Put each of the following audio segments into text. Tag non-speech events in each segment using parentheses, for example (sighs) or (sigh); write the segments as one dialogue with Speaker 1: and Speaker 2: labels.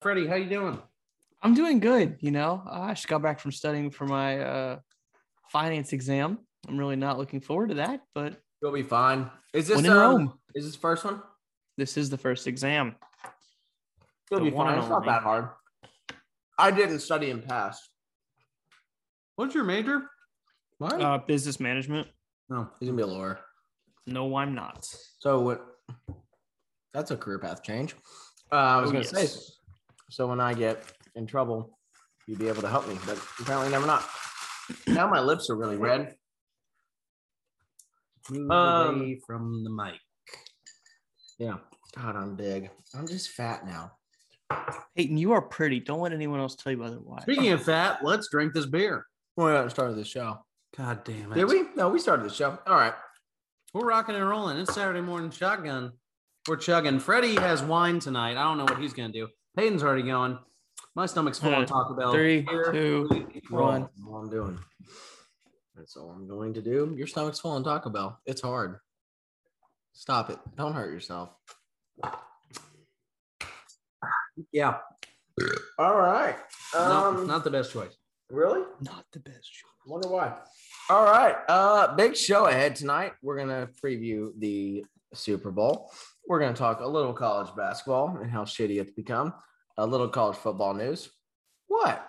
Speaker 1: Freddy, how you doing?
Speaker 2: I'm doing good. You know, I just got back from studying for my uh, finance exam. I'm really not looking forward to that, but
Speaker 3: You'll be fine. Is this
Speaker 2: when in
Speaker 3: um,
Speaker 2: Rome,
Speaker 3: Is this first one?
Speaker 2: this is the first exam.
Speaker 3: You'll
Speaker 2: The
Speaker 3: be fine. It's not that hard. I didn't study and pass.
Speaker 1: What's your major? What?
Speaker 2: Uh, business management.
Speaker 1: no.
Speaker 3: He's gonna be a lawyer.
Speaker 2: No, I'm not.
Speaker 3: So what? That's a career path change. Uh, I was
Speaker 2: Oh,
Speaker 3: gonna say.
Speaker 2: Yes.
Speaker 3: So when I get in trouble, you'd be able to help me, but apparently never not. Now my lips are really red.
Speaker 1: Move
Speaker 3: Um,
Speaker 1: away from the mic.
Speaker 3: Yeah. God, I'm big. I'm just fat now.
Speaker 2: Peyton, you are pretty. Don't let anyone else tell you otherwise.
Speaker 1: Speaking of fat, let's drink this beer.
Speaker 3: We haven't started the show.
Speaker 1: God damn it.
Speaker 3: Did we? No, we started the show. All right.
Speaker 1: We're rocking and rolling. It's Saturday morning shotgun. We're chugging. Freddy has wine tonight. I don't know what he's gonna do. Peyton's already going. My stomach's full of Taco Bell.
Speaker 2: three,
Speaker 1: Here,
Speaker 2: two,
Speaker 1: three,
Speaker 2: one.
Speaker 3: That's all I'm doing. That's all I'm going to do. Your stomach's full on Taco Bell. It's hard. Stop it. Don't hurt yourself.
Speaker 1: Yeah.
Speaker 3: All right.
Speaker 1: No,
Speaker 3: Um,
Speaker 1: not the best choice.
Speaker 3: really?
Speaker 2: Not the best. Choice.
Speaker 3: Wonder why. All right. Uh, big show ahead tonight. We're gonna preview the Super Bowl. We're gonna talk a little college basketball and how shitty it's become. A little college football news. What?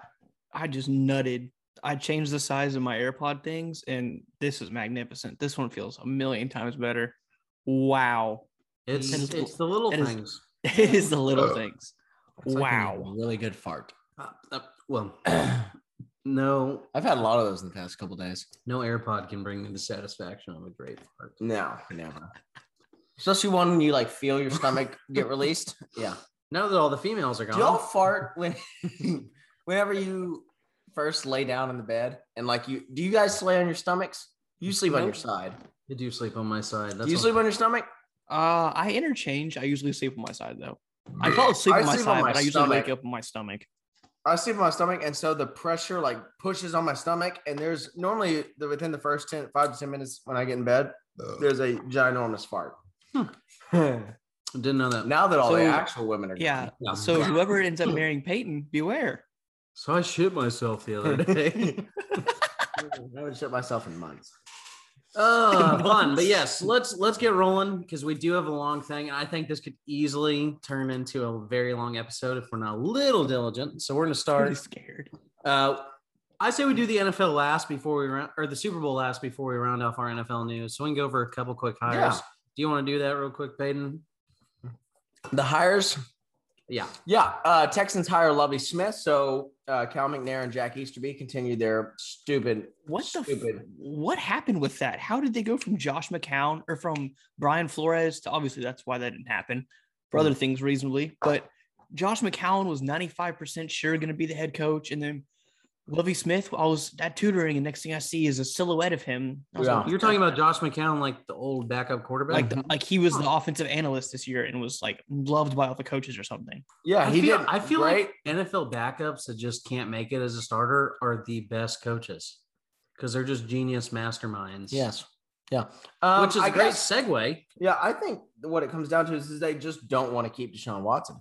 Speaker 2: I just nutted. I changed the size of my AirPod things, and this is magnificent. This one feels a million times better. Wow.
Speaker 1: It's
Speaker 2: It is-
Speaker 1: it's the little
Speaker 2: it is-
Speaker 1: things. (laughs)
Speaker 2: It is the little things.
Speaker 3: It's like when you have
Speaker 2: Wow.
Speaker 3: a really good fart.
Speaker 1: Uh, uh, well, (clears throat) no,
Speaker 3: I've had a lot of those in the past couple days.
Speaker 1: no AirPod can bring me the satisfaction of a great fart.
Speaker 3: No, never. Especially one when you like feel your stomach get (laughs) released. Yeah.
Speaker 1: Now that all the females are gone.
Speaker 3: Do y'all fart when (laughs) whenever you first lay down in the bed and like you do you guys lay on your stomachs? You sleep on your side.
Speaker 1: I do sleep on my side. That's
Speaker 3: Do you sleep on your stomach?
Speaker 2: Uh, I interchange. I usually sleep on my side though. I fall asleep
Speaker 3: I
Speaker 2: on my
Speaker 3: sleep on
Speaker 2: side,
Speaker 3: my
Speaker 2: but I usually wake up on my stomach.
Speaker 3: I sleep on my stomach, and so the pressure like pushes on my stomach. And there's normally the, within the first 10, five to 10 minutes when I get in bed, there's a ginormous fart. (laughs)
Speaker 1: Didn't know that.
Speaker 3: now that all the actual women are.
Speaker 2: Yeah.
Speaker 1: Yeah.
Speaker 2: So whoever ends up marrying Peyton, beware.
Speaker 1: So I shit myself the other (laughs) day. (laughs)
Speaker 3: I haven't shit myself in months.
Speaker 1: Oh, fun. But yes, let's let's get rolling because we do have a long thing. And I think this could easily turn into a very long episode if we're not a little diligent. So we're gonna
Speaker 2: I'm
Speaker 1: start.
Speaker 2: scared.
Speaker 1: Uh, I say we do the NFL last before we round or the Super Bowl last before we round off our NFL news. So we can go over a couple quick hires.
Speaker 3: Yeah.
Speaker 1: Do you want to do that real quick, Peyton?
Speaker 3: The hires,
Speaker 1: Yeah.
Speaker 3: yeah. Uh, Texans hire Lovie Smith, so uh, Cal McNair and Jack Easterby continue their stupid,
Speaker 2: What the? F- what happened with that? How did they go from Josh McCown or from Brian Flores to obviously that's why that didn't happen for other things reasonably, but Josh McCown was 95% sure going to be the head coach. And then Lovie Smith, I was at tutoring, and next thing I see is a silhouette of him.
Speaker 3: Yeah.
Speaker 2: like,
Speaker 1: You're talking about Josh McCown, like the old backup quarterback.
Speaker 2: like the, like he was the offensive analyst this year and was like loved by all the coaches or something.
Speaker 3: Yeah,
Speaker 1: I
Speaker 3: he
Speaker 1: feel,
Speaker 3: did.
Speaker 1: I feel
Speaker 3: great.
Speaker 1: like NFL backups that just can't make it as a starter are the best coaches because they're just genius masterminds.
Speaker 3: yes, yeah. Um,
Speaker 1: which is
Speaker 3: I
Speaker 1: a great
Speaker 3: guess-
Speaker 1: segue.
Speaker 3: Yeah, I think what it comes down to is, is they just don't want to keep Deshaun Watson.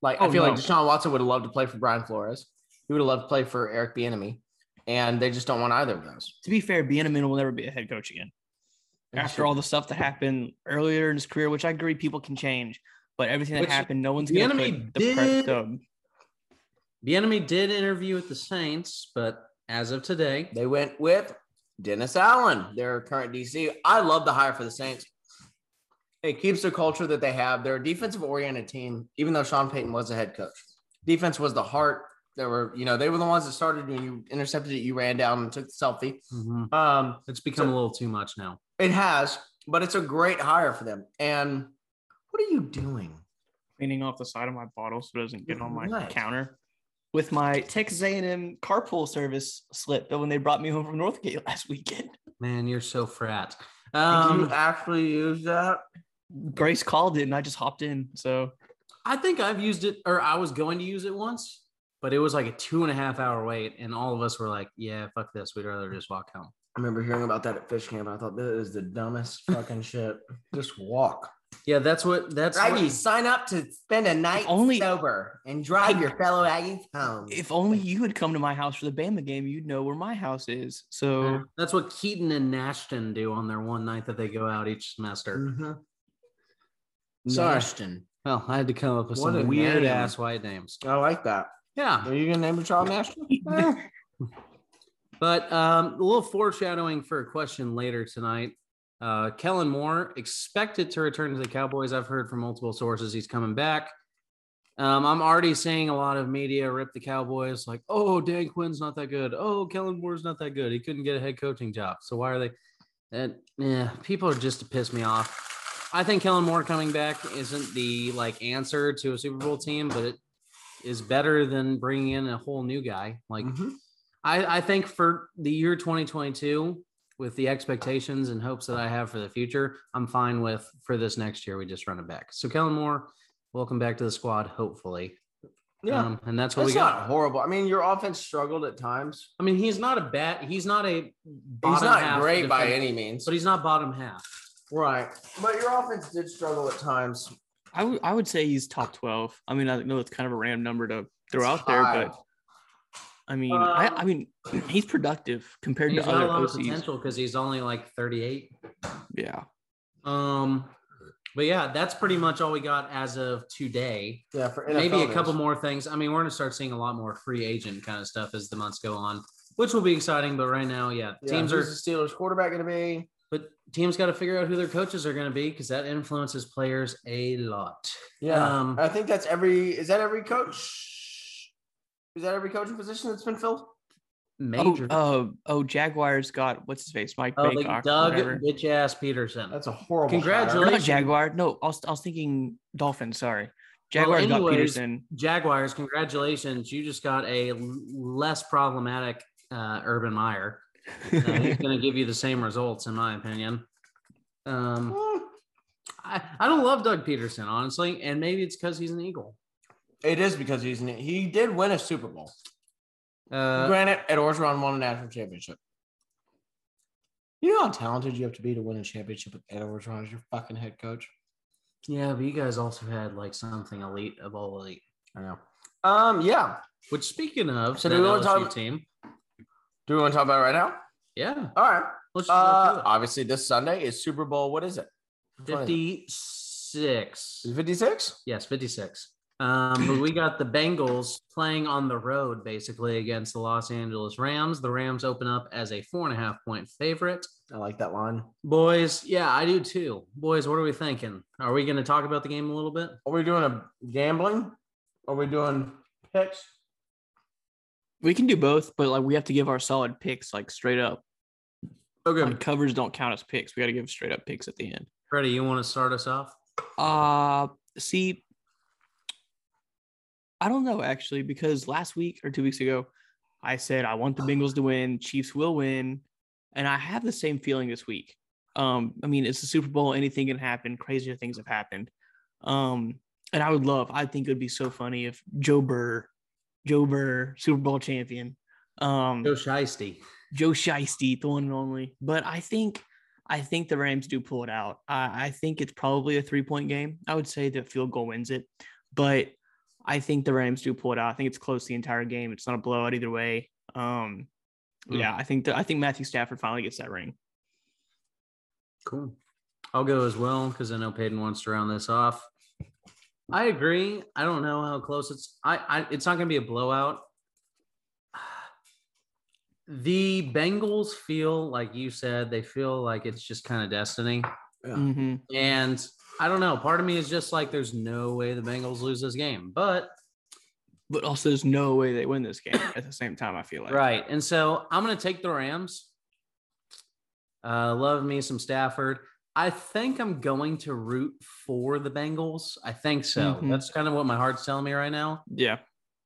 Speaker 3: Like
Speaker 1: Oh,
Speaker 3: I feel
Speaker 1: no.
Speaker 3: like Deshaun Watson would have loved to play for Brian Flores. He would have loved to play for Eric Bieniemy, and they just don't want either of those.
Speaker 2: To be fair, Bieniemy will never be a head coach again. After all the stuff that happened earlier in his career, which I agree people can change, but everything that
Speaker 1: Which
Speaker 2: happened, no one's going to put the,
Speaker 1: did- enemy did interview with the Saints, but as of today,
Speaker 3: they went with Dennis Allen, their current DC. I love the hire for the Saints. It keeps the culture that they have. They're a defensive oriented team, even though Sean Payton was the head coach. Defense was the heart. They were, you know, they were the ones that started when you intercepted it, you ran down and took the selfie. Um,
Speaker 1: it's become
Speaker 3: So-
Speaker 1: a little too much now.
Speaker 3: It has, but it's a great hire for them. And what are you doing?
Speaker 2: cleaning off the side of my bottle so it doesn't get on my
Speaker 3: What?
Speaker 2: counter with my Texas A&M carpool service slip that when they brought me home from Northgate (laughs) last weekend.
Speaker 1: Man, you're so frat.
Speaker 3: Did
Speaker 1: Um,
Speaker 3: you actually use that?
Speaker 2: Grace called it and I just hopped in. So
Speaker 1: I think I've used it, or I was going to use it once, but it was like a two and a half hour wait, and all of us were like, "Yeah, fuck this. We'd rather just walk home."
Speaker 3: I remember hearing about that at fish camp. I thought that is the dumbest fucking shit. Just walk.
Speaker 1: Yeah, that's what that's what-
Speaker 3: Aggies, sign up to spend a night
Speaker 2: only-
Speaker 3: sober and drive your fellow Aggies home.
Speaker 2: If only you had come to my house for the Bama game, you'd know where my house is. So
Speaker 1: Yeah, that's what Keaton and Nashton do on their one night that they go out each semester.
Speaker 3: Mhm.
Speaker 1: Sorry.
Speaker 3: Nashton.
Speaker 1: Well, I had to come up with
Speaker 3: What
Speaker 1: some weird
Speaker 3: name.
Speaker 1: ass white names.
Speaker 3: I like that.
Speaker 1: Yeah,
Speaker 3: Are you gonna name the child? Eh. (laughs)
Speaker 1: but um, a little foreshadowing for a question later tonight. Uh, Kellen Moore expected to return to the Cowboys. I've heard from multiple sources he's coming back. Um, I'm already seeing a lot of media rip the Cowboys like, oh, Dan Quinn's not that good. Oh, Kellen Moore's not that good. He couldn't get a head coaching job. So why are they? And yeah, people are just to piss me off. I think Kellen Moore coming back isn't the like answer to a Super Bowl team, but it is better than bringing in a whole new guy. Like
Speaker 3: Mhm.
Speaker 1: I, I think for the year 2022, with the expectations and hopes that I have for the future, I'm fine with for this next year. We just run it back. So Kellen Moore, welcome back to the squad. Hopefully,
Speaker 3: Yeah.
Speaker 1: um, and that's what
Speaker 3: That's
Speaker 1: we got.
Speaker 3: not horrible. I mean, your offense struggled at times.
Speaker 1: I mean, he's not a bad. He's not a.
Speaker 3: He's not
Speaker 1: half
Speaker 3: great by any means.
Speaker 1: but he's not bottom half.
Speaker 3: right. But your offense did struggle at times.
Speaker 2: I would say he's top twelve. I mean, I know it's kind of a random number to throw out there, but I mean, I,
Speaker 3: Um,
Speaker 2: I mean, he's productive compared
Speaker 1: He's
Speaker 2: to
Speaker 1: got
Speaker 2: other
Speaker 1: a lot of
Speaker 2: OCs.
Speaker 1: potential because he's only like 38.
Speaker 2: Yeah,
Speaker 1: Um, but yeah, that's pretty much all we got as of today.
Speaker 3: Yeah, for
Speaker 1: maybe
Speaker 3: NFL
Speaker 1: a couple more things. I mean, we're gonna start seeing a lot more free agent kind of stuff as the months go on, which will be exciting. But right now, yeah,
Speaker 3: Yeah,
Speaker 1: teams
Speaker 3: who's
Speaker 1: are.
Speaker 3: the Steelers quarterback going to be?
Speaker 1: But teams got to figure out who their coaches are going to be because that influences players a lot.
Speaker 3: Yeah,
Speaker 1: Um,
Speaker 3: I think that's every. Is that every coach? Is that every coaching position that's been filled?
Speaker 1: Major.
Speaker 2: Oh, uh, oh, Jaguars got what's his face, Mike
Speaker 1: Oh, like Doug
Speaker 2: whatever.
Speaker 1: bitch ass Pederson.
Speaker 3: That's a horrible.
Speaker 1: Congratulations.
Speaker 2: Not Jaguar. No, I was, I was thinking Dolphins. Sorry, Jaguars got
Speaker 1: anyways,
Speaker 2: Pederson.
Speaker 1: Jaguars, congratulations! You just got a less problematic uh, Urban Meyer. Uh, he's going (laughs) to give you the same results, in my opinion. Um. I, I don't love Doug Pederson, honestly, and maybe it's because he's an Eagle.
Speaker 3: It is because he's an, he did win a Super Bowl.
Speaker 1: Uh,
Speaker 3: Granted, Ed Orgeron won a national championship. You know how talented you have to be to win a championship with Ed Orgeron as your fucking head coach.
Speaker 1: yeah, but you guys also had like something elite of all elite.
Speaker 3: I know. Um. Yeah.
Speaker 1: Which, speaking of,
Speaker 3: So
Speaker 1: so
Speaker 3: do
Speaker 1: that
Speaker 3: we wanna talk-
Speaker 1: team,
Speaker 3: Do we want to talk about it right now?
Speaker 1: yeah,
Speaker 3: All right.
Speaker 1: let's
Speaker 3: Uh, obviously, this Sunday is Super Bowl. What is it?
Speaker 1: fifty-six.
Speaker 3: Fifty-six.
Speaker 1: Yes, 56. Um, but we got the Bengals playing on the road basically against the Los Angeles Rams. The Rams open up as a four and a half point favorite.
Speaker 3: I like that line.
Speaker 1: Boys, yeah, I do too. Boys, what are we thinking? Are we going to talk about the game a little bit?
Speaker 3: Are we doing a gambling? Are we doing picks?
Speaker 2: We can do both, but like we have to give our solid picks like straight up.
Speaker 3: Okay.
Speaker 2: Like covers don't count as picks. We got to give straight up picks at the end.
Speaker 1: Freddy, you want to start us off?
Speaker 2: Uh see, I don't know actually because last week or two weeks ago, I said I want the Bengals to win. Chiefs will win, and I have the same feeling this week. Um, I mean, it's the Super Bowl. Anything can happen. Crazier things have happened. Um, and I would love. I think it would be so funny if Joe Burr, Joe Burr, Super Bowl champion, um,
Speaker 1: Joe Shiesty.
Speaker 2: Joe Shiesty, the one and only. But I think I think the Rams do pull it out. I, I think it's probably a three point game. I would say the field goal wins it, but I think the Rams do pull it out. I think it's close the entire game. It's not a blowout either way. Um,
Speaker 1: Mm.
Speaker 2: yeah, I think the, I think Matthew Stafford finally gets that ring.
Speaker 1: Cool. I'll go as well because I know Peyton wants to round this off. I agree. I don't know how close it's. I. I it's not going to be a blowout. (sighs) The Bengals feel like you said they feel like it's just kind of destiny,
Speaker 3: Yeah.
Speaker 2: Mhm.
Speaker 1: and I don't know. Part of me is just like, there's no way the Bengals lose this game, but
Speaker 2: But also, there's no way they win this game at the same time. I feel like
Speaker 1: Right. And so I'm going to take the Rams. Uh, love me some Stafford. I think I'm going to root for the Bengals. I think so.
Speaker 2: Mhm.
Speaker 1: That's kind of what my heart's telling me right now.
Speaker 2: Yeah,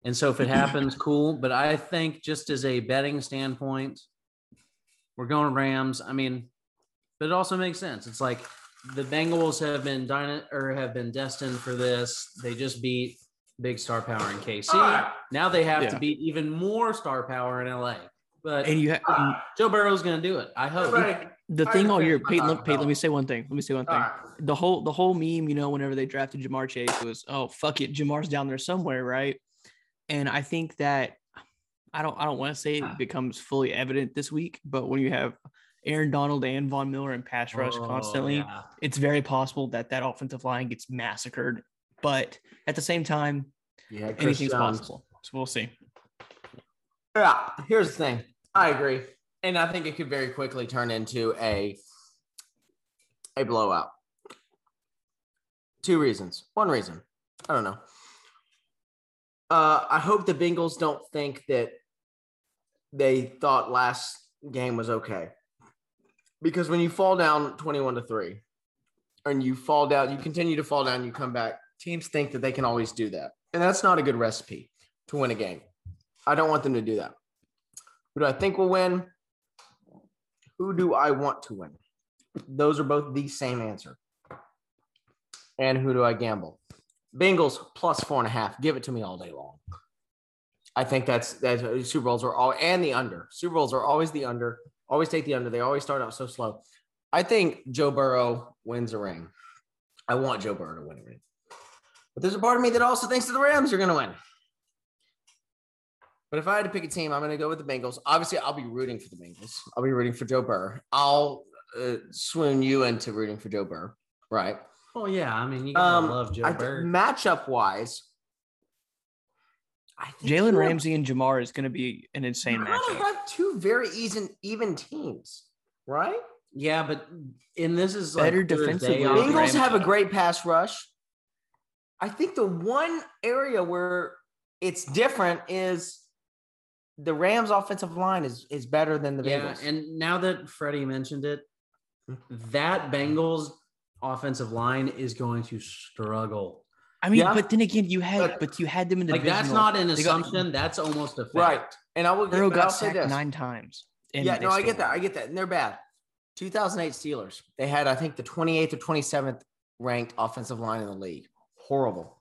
Speaker 1: And so if it happens, cool. But I think just as a betting standpoint, we're going Rams. I mean, but it also makes sense. It's like the Bengals have been dyna- or have been destined for this. They just beat big star power in KC.
Speaker 3: All right.
Speaker 1: Now they have to
Speaker 2: Yeah.
Speaker 1: beat even more star power in LA. But
Speaker 2: and you ha-
Speaker 1: Joe Burrow's going to do it. I hope.
Speaker 3: Everybody,
Speaker 2: The
Speaker 3: I
Speaker 2: thing all year, Peyton, let, Peyton, let me say one thing. Let me say one thing.
Speaker 3: right.
Speaker 2: The whole the whole meme, you know, whenever they drafted Ja'Marr Chase was, oh fuck it, Jamar's down there somewhere, right? And I think that I don't I don't want to say it ah. becomes fully evident this week, but when you have Aaron Donald and Von Miller in pass rush
Speaker 1: Oh,
Speaker 2: constantly,
Speaker 1: yeah.
Speaker 2: it's very possible that that offensive line gets massacred. But at the same time,
Speaker 3: Yeah,
Speaker 2: anything's possible. So we'll see.
Speaker 3: Yeah, here's the thing. I agree, and I think it could very quickly turn into a a blowout. Two reasons. One reason. I don't know. Uh, I hope the Bengals don't think that they thought last game was okay, because when you fall down twenty-one to three, and you fall down, you continue to fall down, you come back. Teams think that they can always do that, and that's not a good recipe to win a game. I don't want them to do that. Who do I think will win? Who do I want to win? Those are both the same answer. And who do I gamble? Bengals plus four and a half. Give it to me all day long. I think that's that's Super Bowls are all and the under. Super Bowls are always the under. Always take the under. They always start out so slow. I think Joe Burrow wins a ring. I want Joe Burrow to win a ring. But there's a part of me that also thinks that the Rams are going to win. But if I had to pick a team, I'm going to go with the Bengals. Obviously, I'll be rooting for the Bengals. I'll be rooting for Joe Burr. I'll uh, swoon you into rooting for Joe Burr, right?
Speaker 1: Oh yeah, I mean you gotta
Speaker 3: Um,
Speaker 1: love Joe
Speaker 3: I,
Speaker 1: Burr.
Speaker 3: matchup wise, I think
Speaker 2: Jalen
Speaker 3: you
Speaker 2: Ramsey and Ja'Marr is going to be an insane
Speaker 3: You're gonna
Speaker 2: matchup.
Speaker 3: have two very even even teams, right?
Speaker 1: yeah, but and this is
Speaker 2: Better
Speaker 1: Thursday
Speaker 2: defensively
Speaker 1: off
Speaker 2: the
Speaker 3: Bengals have a great pass rush. I think the one area where it's different is the Rams' offensive line is is better than the
Speaker 1: Yeah,
Speaker 3: Bengals.
Speaker 1: and now that Freddy mentioned it, mm-hmm. that Bengals offensive line is going to struggle.
Speaker 2: I mean,
Speaker 3: Yeah.
Speaker 2: but then again, you had
Speaker 3: But-
Speaker 2: but you had them in the
Speaker 1: Like that's not an
Speaker 2: They got-
Speaker 1: assumption. that's almost a fact.
Speaker 3: right. And I will
Speaker 2: Burrow
Speaker 3: but I'll say
Speaker 2: sacked
Speaker 3: this.
Speaker 2: nine times.
Speaker 3: yeah, no, I get that. I get that. And they're bad. 2008 Steelers. They had, I think, the 28th or 27th ranked offensive line in the league. Horrible.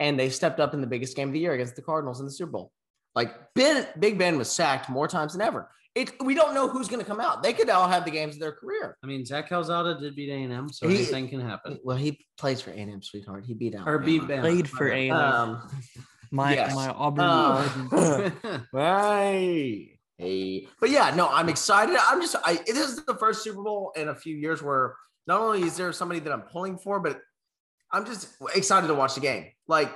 Speaker 3: And they stepped up in the biggest game of the year against the Cardinals in the Super Bowl. Like Ben, Big Ben was sacked more times than ever. It, we don't know who's going to come out. They could all have the games of their career.
Speaker 1: I mean, Zach Calzada did beat A and M, so
Speaker 3: He-
Speaker 1: anything can happen.
Speaker 3: Well, he plays for A&M, sweetheart. He beat out.
Speaker 1: Or beat Ben.
Speaker 2: Played for A and M.
Speaker 3: Um, (laughs)
Speaker 2: My
Speaker 3: yes.
Speaker 2: my Auburn.
Speaker 3: Uh, Right. (laughs) Hey. But yeah, no, I'm excited. I'm just I this is the first Super Bowl in a few years where not only is there somebody that I'm pulling for, but I'm just excited to watch the game. Like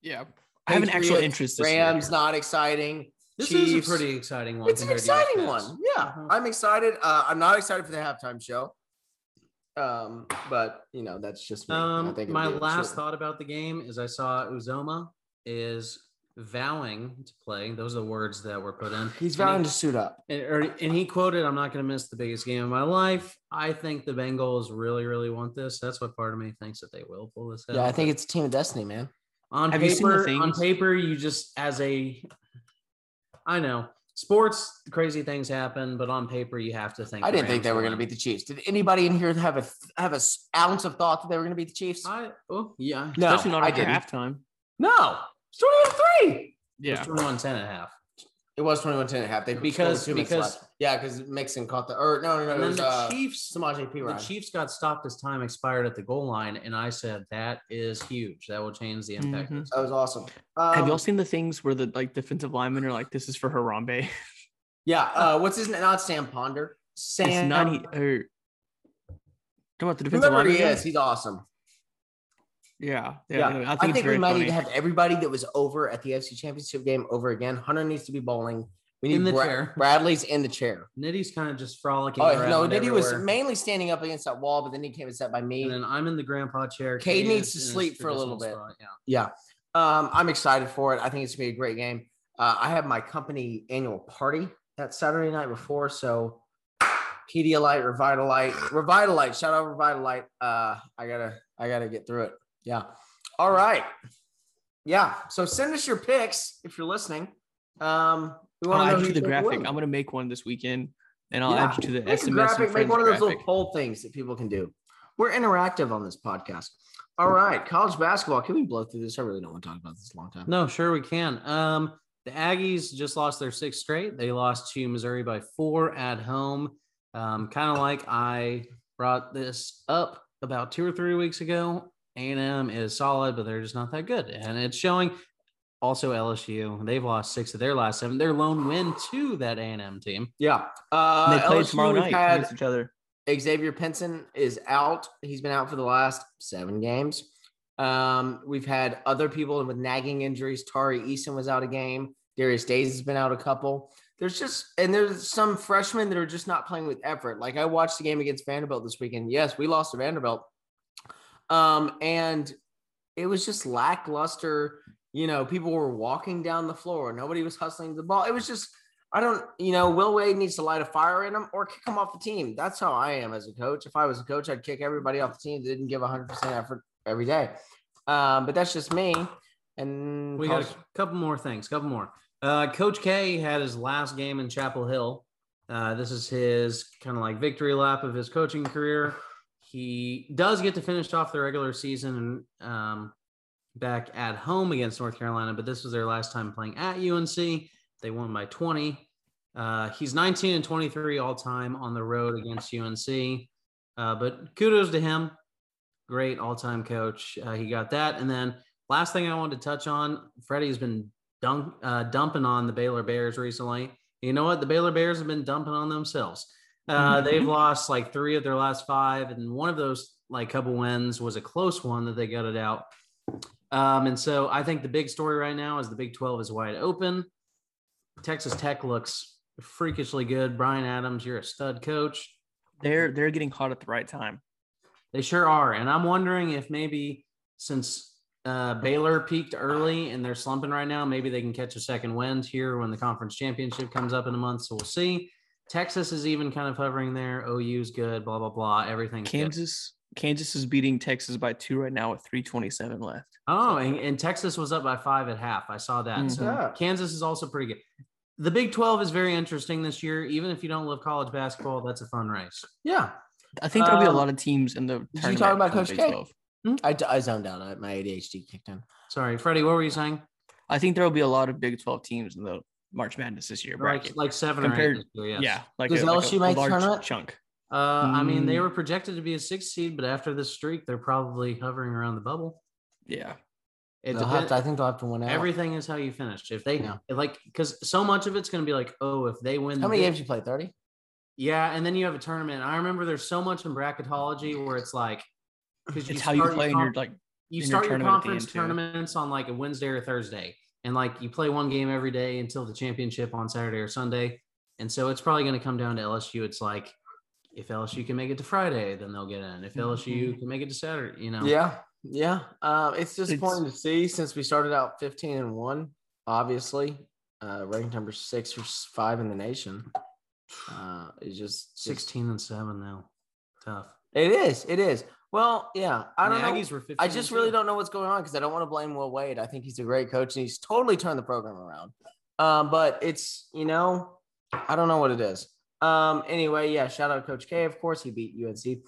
Speaker 2: yeah, I have an actual interest. This year.
Speaker 3: Rams not exciting.
Speaker 1: this
Speaker 3: Chiefs.
Speaker 1: is a pretty exciting one.
Speaker 3: It's an
Speaker 1: compared to years
Speaker 3: exciting one. Yeah.
Speaker 1: Mhm.
Speaker 3: I'm excited. Uh, I'm not excited for the halftime show. Um, but you know, that's just me. I
Speaker 1: Um,
Speaker 3: think
Speaker 1: my last
Speaker 3: short-
Speaker 1: thought about the game is I saw Uzomah is vowing to play. Those are the words that were put in.
Speaker 3: He's
Speaker 1: And he-
Speaker 3: vowing to suit up.
Speaker 1: and, or, and he quoted, "I'm not going to miss the biggest game of my life." I think the Bengals really, really want this. That's what part of me thinks that they will pull this out.
Speaker 3: Yeah, I think it's a team of destiny, man.
Speaker 1: On
Speaker 2: Have you seen the
Speaker 1: paper, on paper, you just as a, I know sports, crazy things happen, but on paper, you have to think.
Speaker 3: I didn't think they were going to
Speaker 1: win.
Speaker 3: beat the Chiefs. Did anybody in here have a have a s- ounce of thought that they were going to beat the Chiefs?
Speaker 1: I oh yeah,
Speaker 3: No,
Speaker 2: especially not
Speaker 3: I
Speaker 2: after
Speaker 3: didn't.
Speaker 2: halftime.
Speaker 3: No, it's 21 3.
Speaker 2: Yeah,
Speaker 1: 21 10 and a half.
Speaker 3: It was 21 10 and a half. They
Speaker 1: Because-
Speaker 3: two
Speaker 1: because-
Speaker 3: left. yeah, because Mixon caught the or no, no, no.
Speaker 1: And
Speaker 3: It
Speaker 1: then
Speaker 3: was
Speaker 1: the
Speaker 3: uh,
Speaker 1: Chiefs,
Speaker 3: Samaje P.
Speaker 1: the Chiefs got stopped as time expired at the goal line, and I said that is huge. That will change the impact. of
Speaker 2: Mhm.
Speaker 3: That was awesome. Um,
Speaker 2: have y'all seen the things where the like defensive linemen are like, "This is for Harambe"?
Speaker 3: Yeah. (laughs) Uh, what's his name? Not Sam Ponder. Sam.
Speaker 2: it's not he or talking about the defensive
Speaker 3: Whoever
Speaker 2: lineman.
Speaker 3: he is, he's awesome.
Speaker 2: Yeah, yeah.
Speaker 3: Yeah,
Speaker 2: anyway, I
Speaker 3: I
Speaker 2: think,
Speaker 3: think,
Speaker 2: it's very
Speaker 3: we might
Speaker 2: funny.
Speaker 3: need to have everybody that was over at the FC Championship game over again. Hunter needs to be bowling. We need
Speaker 1: In the
Speaker 3: Bra-
Speaker 1: chair.
Speaker 3: Bradley's in the chair.
Speaker 1: Nitty's kind of just frolicking
Speaker 3: Oh
Speaker 1: around.
Speaker 3: no, Diddy was mainly standing up against that wall, but then he came and sat by me.
Speaker 1: And then I'm in the grandpa chair.
Speaker 3: Kate needs to sleep for a little bit.
Speaker 1: spot, Yeah.
Speaker 3: Yeah. Um, I'm excited for it. I think it's gonna be a great game. Uh, I have my company annual party that Saturday night before, so Pedialyte, Revitalyte, Revitalyte, shout out Revitalyte. Uh, I gotta, I gotta get through it. Yeah. All right. Yeah. So send us your picks if you're listening. Um, we
Speaker 2: I'll
Speaker 3: want
Speaker 2: add
Speaker 3: to
Speaker 2: you to the graphic. I'm gonna make one this weekend, and I'll add you to the
Speaker 3: make a
Speaker 2: SMS
Speaker 3: graphic, make one of those
Speaker 2: graphic.
Speaker 3: little poll things that people can do. We're interactive on this podcast. All right, college basketball. Can we blow through this? I really don't want to talk about this a long time.
Speaker 1: No, sure we can. Um, the Aggies just lost their sixth straight. They lost to Missouri by four at home. Um, kind of like I brought this up about two or three weeks ago. A&M is solid, but they're just not that good, and it's showing. Also, LSU they've lost six of their last seven. Their lone win to that A&M team.
Speaker 3: Yeah. Uh,
Speaker 2: And they play
Speaker 3: LSU,
Speaker 2: tomorrow night
Speaker 3: had-
Speaker 2: against each other.
Speaker 3: Xavier Pinson is out. He's been out for the last seven games. Um, we've had other people with nagging injuries. Tari Eason was out a game. Darius Days has been out a couple. There's just and there's some freshmen that are just not playing with effort. Like I watched the game against Vanderbilt this weekend. Yes, we lost to Vanderbilt. Um, and it was just lackluster. You know, people were walking down the floor. Nobody was hustling the ball. It was just I don't, you know, Will Wade needs to light a fire in him or kick him off the team. That's how I am as a coach. If I was a coach, I'd kick everybody off the team that didn't give 100% effort every day. Um, but that's just me. And
Speaker 1: We got a couple more things. Couple more. Uh, Coach K had his last game in Chapel Hill. Uh, this is his kind of like victory lap of his coaching career. He does get to finish off the regular season um, back at home against North Carolina, but this was their last time playing at UNC. They won by 20. Uh, he's 19 and 23 all time on the road against UNC. Uh, but kudos to him. Great all time coach. Uh, he got that. And then last thing I wanted to touch on Freddy's been dunk, uh, dumping on the Baylor Bears recently. You know what? The Baylor Bears have been dumping on themselves. Uh, they've lost like three of their last five, and one of those like couple wins was a close one that they got it out. Um, and so I think the big story right now is the Big 12 is wide open. Texas Tech looks freakishly good. Brian Adams, you're a stud coach.
Speaker 2: They're they're getting hot at the right time.
Speaker 1: They sure are. And I'm wondering if maybe since uh, Baylor peaked early and they're slumping right now, maybe they can catch a second wind here when the conference championship comes up in a month. So we'll see. Texas is even kind of hovering there. OU's good, blah, blah, blah. Everything's good.
Speaker 2: Kansas Kansas is beating Texas by two right now with 327 left.
Speaker 1: Oh, and, and Texas was up by five at half. I saw that. So
Speaker 3: Yeah.
Speaker 1: Kansas is also pretty good. The Big 12 is very interesting this year. Even if you don't love college basketball, that's a fun race.
Speaker 3: yeah.
Speaker 2: I think there'll be a
Speaker 3: Um,
Speaker 2: lot of teams in the
Speaker 3: you
Speaker 2: tournament.
Speaker 3: talk about Coach
Speaker 2: Big
Speaker 3: K?
Speaker 2: 12.
Speaker 3: I, I zoned out. My ADHD kicked in.
Speaker 1: Sorry, Freddy, what were you saying?
Speaker 2: I think there will be a lot of Big 12 teams in the March Madness this year
Speaker 1: Like,
Speaker 2: bracket.
Speaker 1: like seven
Speaker 2: Compared-
Speaker 1: or eight. this year, yes.
Speaker 2: Yeah, like
Speaker 3: Does
Speaker 2: a, like
Speaker 3: LSU
Speaker 2: a
Speaker 3: make the
Speaker 2: large
Speaker 3: tournament?
Speaker 2: chunk.
Speaker 1: Uh, I mean, they
Speaker 2: Mm.
Speaker 1: were projected to be a six seed, but after this streak, they're probably hovering around the bubble.
Speaker 2: Yeah,
Speaker 1: It
Speaker 3: They'll have
Speaker 1: depends.
Speaker 3: to, I think they'll have to win out.
Speaker 1: Everything is how you finish. If they
Speaker 3: Yeah.
Speaker 1: if like, because so much of it's going to be like, oh, if they win,
Speaker 3: How many
Speaker 1: thi-
Speaker 3: games you play? 30?
Speaker 1: Yeah, and then you have a tournament. I remember there's so much in bracketology where it's like, because (laughs)
Speaker 2: it's how you play in your like.
Speaker 1: you
Speaker 2: in your
Speaker 1: start your
Speaker 2: tournament at the
Speaker 1: conference
Speaker 2: end, too.
Speaker 1: tournaments on like a Wednesday or Thursday, and like you play one game every day until the championship on Saturday or Sunday. And so it's probably going to come down to LSU. It's like if LSU can make it to Friday, then they'll get in. If LSU can make it to Saturday, you know.
Speaker 3: Yeah. Yeah. Uh, it's
Speaker 2: It's-
Speaker 3: disappointing to see since we started out 15 and 1, obviously. Uh, ranked number six or five in the nation. Uh, it's just just-
Speaker 1: 16 and 7 now. Tough.
Speaker 3: It is. It is. Well, yeah. I don't
Speaker 1: the
Speaker 3: know.
Speaker 1: Aggies were
Speaker 3: I just really don't know what's going on because I don't want to blame Will Wade. I think he's a great coach and he's totally turned the program around. Um, but it's you know, I don't know what it is. Um, anyway, yeah, shout out Coach K. Of course, he beat UNC,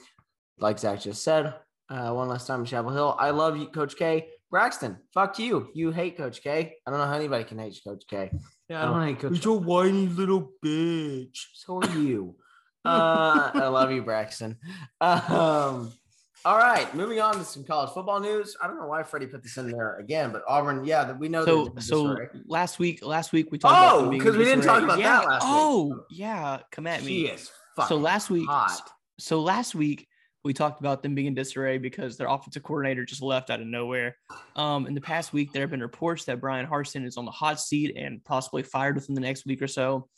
Speaker 3: like Zac just said. Uh, one last time in Chapel Hill. I love you, Coach K. Braxton, fuck you. You hate Coach K. I don't know how anybody can hate Coach K.
Speaker 1: Yeah, I don't hate Coach.
Speaker 3: You're a whiny little bitch. So are you. (laughs) uh, I love you, Braxton. Um, all right, moving on to some college football news. I don't know why Freddy put this in there again, but Auburn, yeah, that we know.
Speaker 2: So so last week last week we talked about
Speaker 3: Oh,
Speaker 2: them being
Speaker 3: 'cause we didn't talk about
Speaker 2: yeah.
Speaker 3: that last week.
Speaker 2: Oh yeah, come at me.
Speaker 3: is
Speaker 2: So last week
Speaker 3: hot.
Speaker 2: so last week we talked about them being in disarray because their offensive coordinator just left out of nowhere. Um, in the past week, there have been reports that Bryan Harsin is on the hot seat and possibly fired within the next week or so.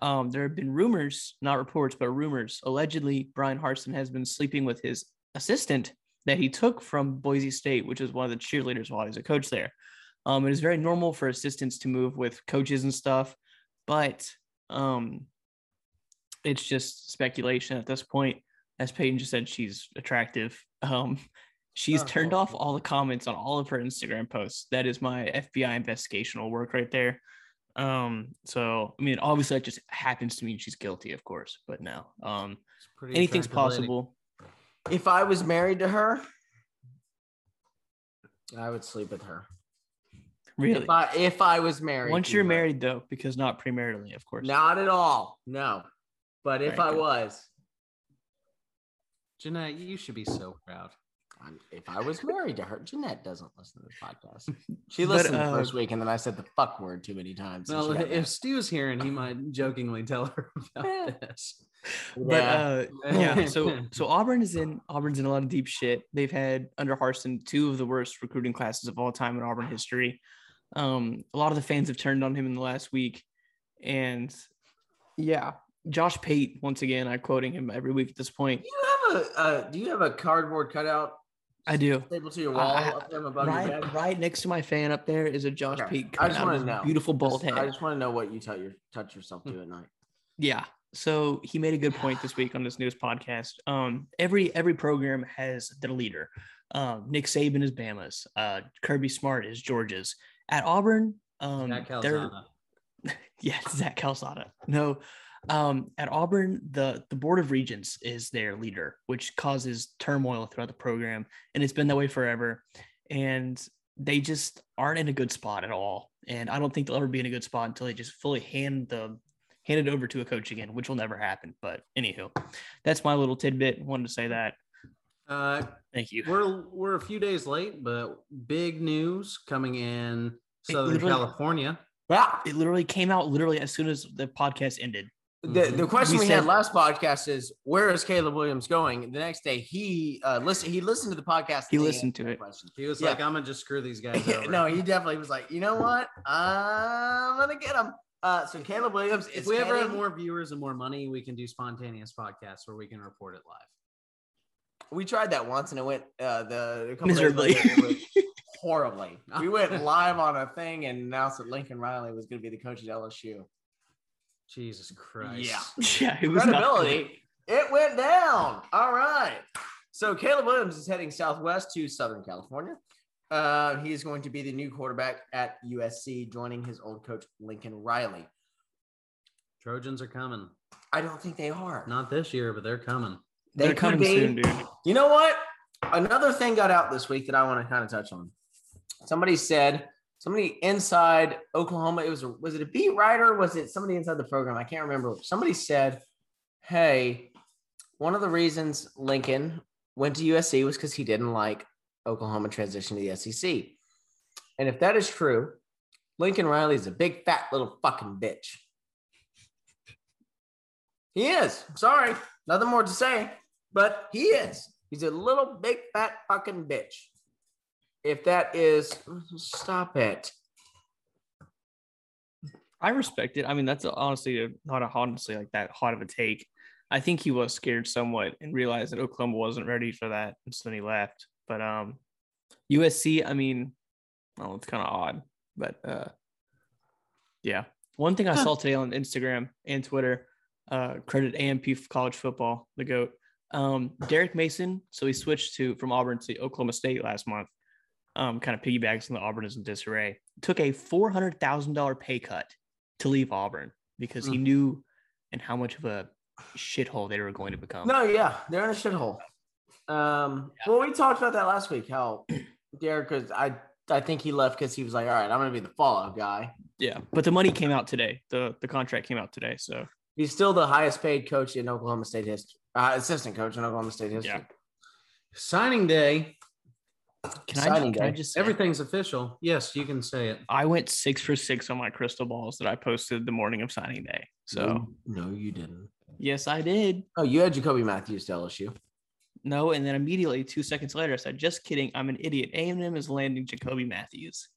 Speaker 2: Um, there have been rumors, not reports, but rumors. Allegedly, Bryan Harsin has been sleeping with his assistant that he took from Boise State, which is one of the cheerleaders while he's a coach there. Um, it is very normal for assistants to move with coaches and stuff, but um, it's just speculation at this point. As Peyton just said, she's attractive. Um, she's
Speaker 3: Oh,
Speaker 2: turned off all the comments on all of her Instagram posts. That is my FBI investigational work right there. Um, so I mean, obviously that just happens to mean she's guilty, of course, but no. Um,
Speaker 1: It's a pretty
Speaker 2: anything's possible.
Speaker 3: If I was married to her, I would sleep with her.
Speaker 2: Really.
Speaker 3: If I if I was married,
Speaker 2: Once you're
Speaker 3: her.
Speaker 2: married though, because not premaritely, of course.
Speaker 3: not at all. No, but if
Speaker 2: Right,
Speaker 3: I
Speaker 2: good.
Speaker 3: was,
Speaker 1: Jeanette, you should be so proud.
Speaker 3: I'm- If I was married to her, Jeanette doesn't listen to this podcast. (laughs) She
Speaker 2: But,
Speaker 3: listened
Speaker 2: uh,
Speaker 3: the first week, and then I said the fuck word too many times. and
Speaker 1: Well,
Speaker 3: she got
Speaker 1: if
Speaker 3: mad.
Speaker 1: Stu's hearing, he might jokingly tell her (laughs) about this.
Speaker 2: But
Speaker 3: Yeah.
Speaker 2: uh, (laughs) yeah, so so (laughs) Auburn is in Auburn's in a lot of deep shit. They've had under Harsin two of the worst recruiting classes of all time in Auburn history. Um, a lot of the fans have turned on him in the last week, and yeah, Josh Pate once again. I'm quoting him every week at this point.
Speaker 3: Do you have a uh, Do you have a cardboard cutout
Speaker 2: I do.
Speaker 3: to your wall
Speaker 2: I-
Speaker 3: up there above your
Speaker 2: Right, right next to my fan up there is a Josh
Speaker 3: Okay.
Speaker 2: Pate.
Speaker 3: I just wanna know.
Speaker 2: Beautiful bald head.
Speaker 3: I just want to know what you tell your touch yourself to at night.
Speaker 2: Yeah. So he made a good point this week on this news podcast. Um, every every program has their leader. Um, Nick Saban is Bama's. Uh, Kirby Smart is Georgia's. At Auburn, um, they're
Speaker 1: Calzada. (laughs)
Speaker 2: yeah, Zach Calzada. No, um, at Auburn, the the Board of Regents is their leader, which causes turmoil throughout the program, and it's been that way forever. And they just aren't in a good spot at all. And I don't think they'll ever be in a good spot until they just fully hand the hand it over to a coach again, which will never happen. But anywho, that's my little tidbit. Wanted to say that.
Speaker 1: Uh,
Speaker 2: Thank you.
Speaker 1: we're we're a few days late, but big news coming in Southern California.
Speaker 3: Yeah.
Speaker 2: It literally came out literally as soon as the podcast ended.
Speaker 3: The, the question
Speaker 2: We
Speaker 3: we, had last podcast is where is Caleb Williams going? The next day he uh listen he listened to the podcast.
Speaker 2: He listened to it.
Speaker 3: question.
Speaker 1: He was
Speaker 3: Yeah.
Speaker 1: like, "I'm gonna just screw these guys (laughs) over."
Speaker 3: no, he definitely was like, you know what? I'm gonna get him. Uh, so Caleb Williams
Speaker 1: if we ever have more viewers and more money, we can do spontaneous podcasts where we can report it live.
Speaker 3: We tried that once and it went uh the a couple days
Speaker 2: Miserably.
Speaker 3: later, it went (laughs) horribly. We went live on a thing and announced that Lincoln Riley was going to be the coach at LSU.
Speaker 1: Jesus Christ!
Speaker 3: Yeah. (laughs)
Speaker 2: Yeah, it was.
Speaker 3: Credibility, it went down. All right. So Caleb Williams is heading southwest to Southern California. Uh, he is going to be the new quarterback at USC, joining his old coach Lincoln Riley.
Speaker 1: Trojans are coming.
Speaker 3: I don't think they are.
Speaker 1: Not this year, but they're coming.
Speaker 3: They
Speaker 2: They're coming
Speaker 3: be.
Speaker 2: soon, dude.
Speaker 3: You know what? Another thing got out this week that I want to kind of touch on. Somebody said somebody inside Oklahoma. It was a, was it a beat writer? Was it somebody inside the program? I can't remember. Somebody said, "Hey, one of the reasons Lincoln went to USC was because he didn't like Oklahoma transition to the SEC." And if that is true, Lincoln Riley is a big fat little fucking bitch. He is. Sorry, nothing more to say, but he is. He's a little big fat fucking bitch. If that is, stop it.
Speaker 2: I respect it. I mean, that's honestly not a honestly like that hot of a take. I think he was scared somewhat and realized that Oklahoma wasn't ready for that, and so then he left. But um, USC, I mean, oh, it's kind of odd, but uh, yeah. One thing I saw today on Instagram and Twitter, uh, credit AMP for college football, the goat. Um, Derek Mason, so he switched to from Auburn to Oklahoma State last month. Um, kind of piggybacks on the Auburn is in disarray. Took a four hundred thousand dollar pay cut to leave Auburn because he knew and how much of a shithole they were going to become.
Speaker 3: No, yeah, they're in a shithole. Um, well, we talked about that last week. How (clears throat) Derek was, I, I think he left because he was like, all right, I'm gonna be the fallout guy.
Speaker 2: Yeah, but the money came out today. the The contract came out today, so
Speaker 3: He's still the highest paid coach in Oklahoma State history, uh, assistant coach in Oklahoma State history.
Speaker 2: Yeah.
Speaker 1: Signing day.
Speaker 2: can I,
Speaker 3: Signing
Speaker 2: can I
Speaker 3: day.
Speaker 2: just say,
Speaker 1: Everything's official. Yes, you can say it.
Speaker 2: I went six for six on my crystal balls that I posted the morning of signing day. So
Speaker 3: no, no, you didn't.
Speaker 2: yes, I did.
Speaker 3: Oh, you had Jacoby Matthews to LSU.
Speaker 2: No, and then immediately two seconds later, I said, "Just kidding, I'm an idiot." A and M is landing Jacoby Matthews.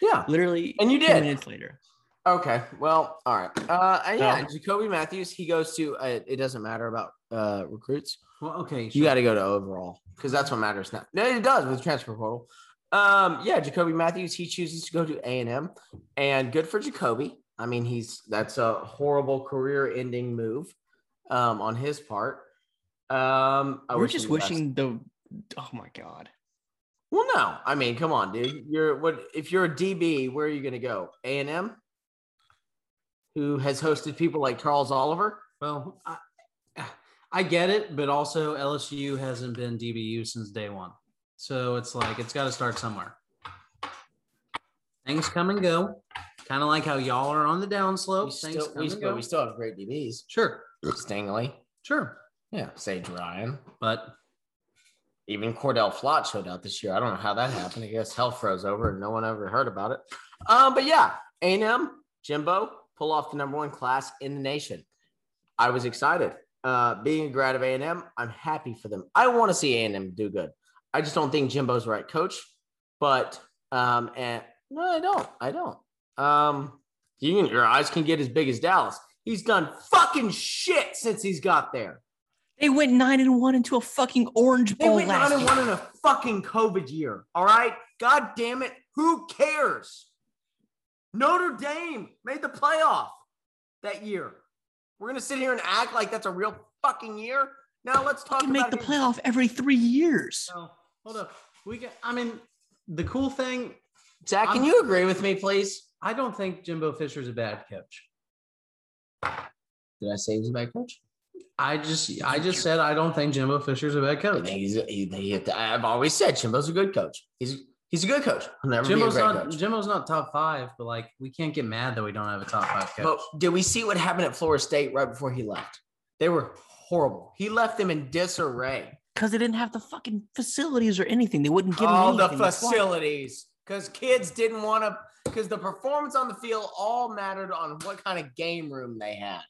Speaker 3: Yeah.
Speaker 2: Literally,
Speaker 3: And you did.
Speaker 2: minutes later.
Speaker 3: Okay. Well, all right. Uh, and yeah,
Speaker 2: No.
Speaker 3: Jacoby Matthews. He goes to. Uh, it doesn't matter about uh recruits.
Speaker 1: Well, okay.
Speaker 3: You got to go to overall because that's what matters now. No, it does with transfer portal. Um, yeah, Jacoby Matthews. He chooses to go to A and M, and good for Jacoby. I mean, he's that's a horrible career-ending move, um, on his part. Um, I
Speaker 2: We're just
Speaker 3: him the
Speaker 2: wishing the. Oh my god.
Speaker 3: Well, no, I mean, come on, dude. You're what if you're a DB? Where are you going to go? A and M, who has hosted people like Charles Oliver.
Speaker 1: Well, I, I get it, but also LSU hasn't been DBU since day one. So it's like it's got to start somewhere. Things come and go, kind of like how y'all are on the downslope.
Speaker 3: We
Speaker 1: Things
Speaker 3: still, we, still, we still have great DBs.
Speaker 1: Sure,
Speaker 3: Stingley.
Speaker 1: sure.
Speaker 3: Yeah, Sage Ryan.
Speaker 1: But
Speaker 3: Even Cordale Flott showed out this year. I don't know how that happened. I guess hell froze over and no one ever heard about it. Um, but yeah, A&M, Jimbo, pull off the number one class in the nation. I was excited. Uh, being a grad of A&M, I'm happy for them. I want to see A&M do good. I just don't think Jimbo's the right coach. But um, and no, I don't. I don't. Um, you can, your eyes can get as big as Dallas. He's done fucking shit since he's got there.
Speaker 2: They went nine and one into a fucking Orange Bowl.
Speaker 3: They
Speaker 2: Bowl
Speaker 3: went
Speaker 2: last
Speaker 3: nine and
Speaker 2: year.
Speaker 3: one in a fucking COVID year. All right. God damn it. Who cares? Notre Dame made the playoff that year. We're gonna sit here and act like that's a real fucking year. Now let's talk
Speaker 2: They
Speaker 3: about
Speaker 2: make the
Speaker 3: his-
Speaker 2: playoff every three years.
Speaker 1: no, hold up. We get. I mean, the cool thing.
Speaker 3: Zac, can
Speaker 1: I'm-
Speaker 3: you agree with me, please?
Speaker 1: I don't think Jimbo Fisher's a bad coach.
Speaker 3: Did I say he's a bad coach?
Speaker 1: I just, I just said I don't think Jimbo Fisher's a bad
Speaker 3: I
Speaker 1: coach.
Speaker 3: think he's. He, he, I've always said Jimbo's a good coach. He's he's a good coach. He'll never
Speaker 1: Jimbo's
Speaker 3: be a great
Speaker 1: not,
Speaker 3: coach.
Speaker 1: Jimbo's not top five, but like we can't get mad that we don't have a top five coach.
Speaker 3: But did we see what happened at Florida State right before he left? They were horrible. He left them in disarray.
Speaker 2: Because they didn't have the fucking facilities or anything. They wouldn't give
Speaker 3: all the
Speaker 2: anything. That's why.
Speaker 3: facilities because kids didn't want to because the performance on the field all mattered on what kind of game room they had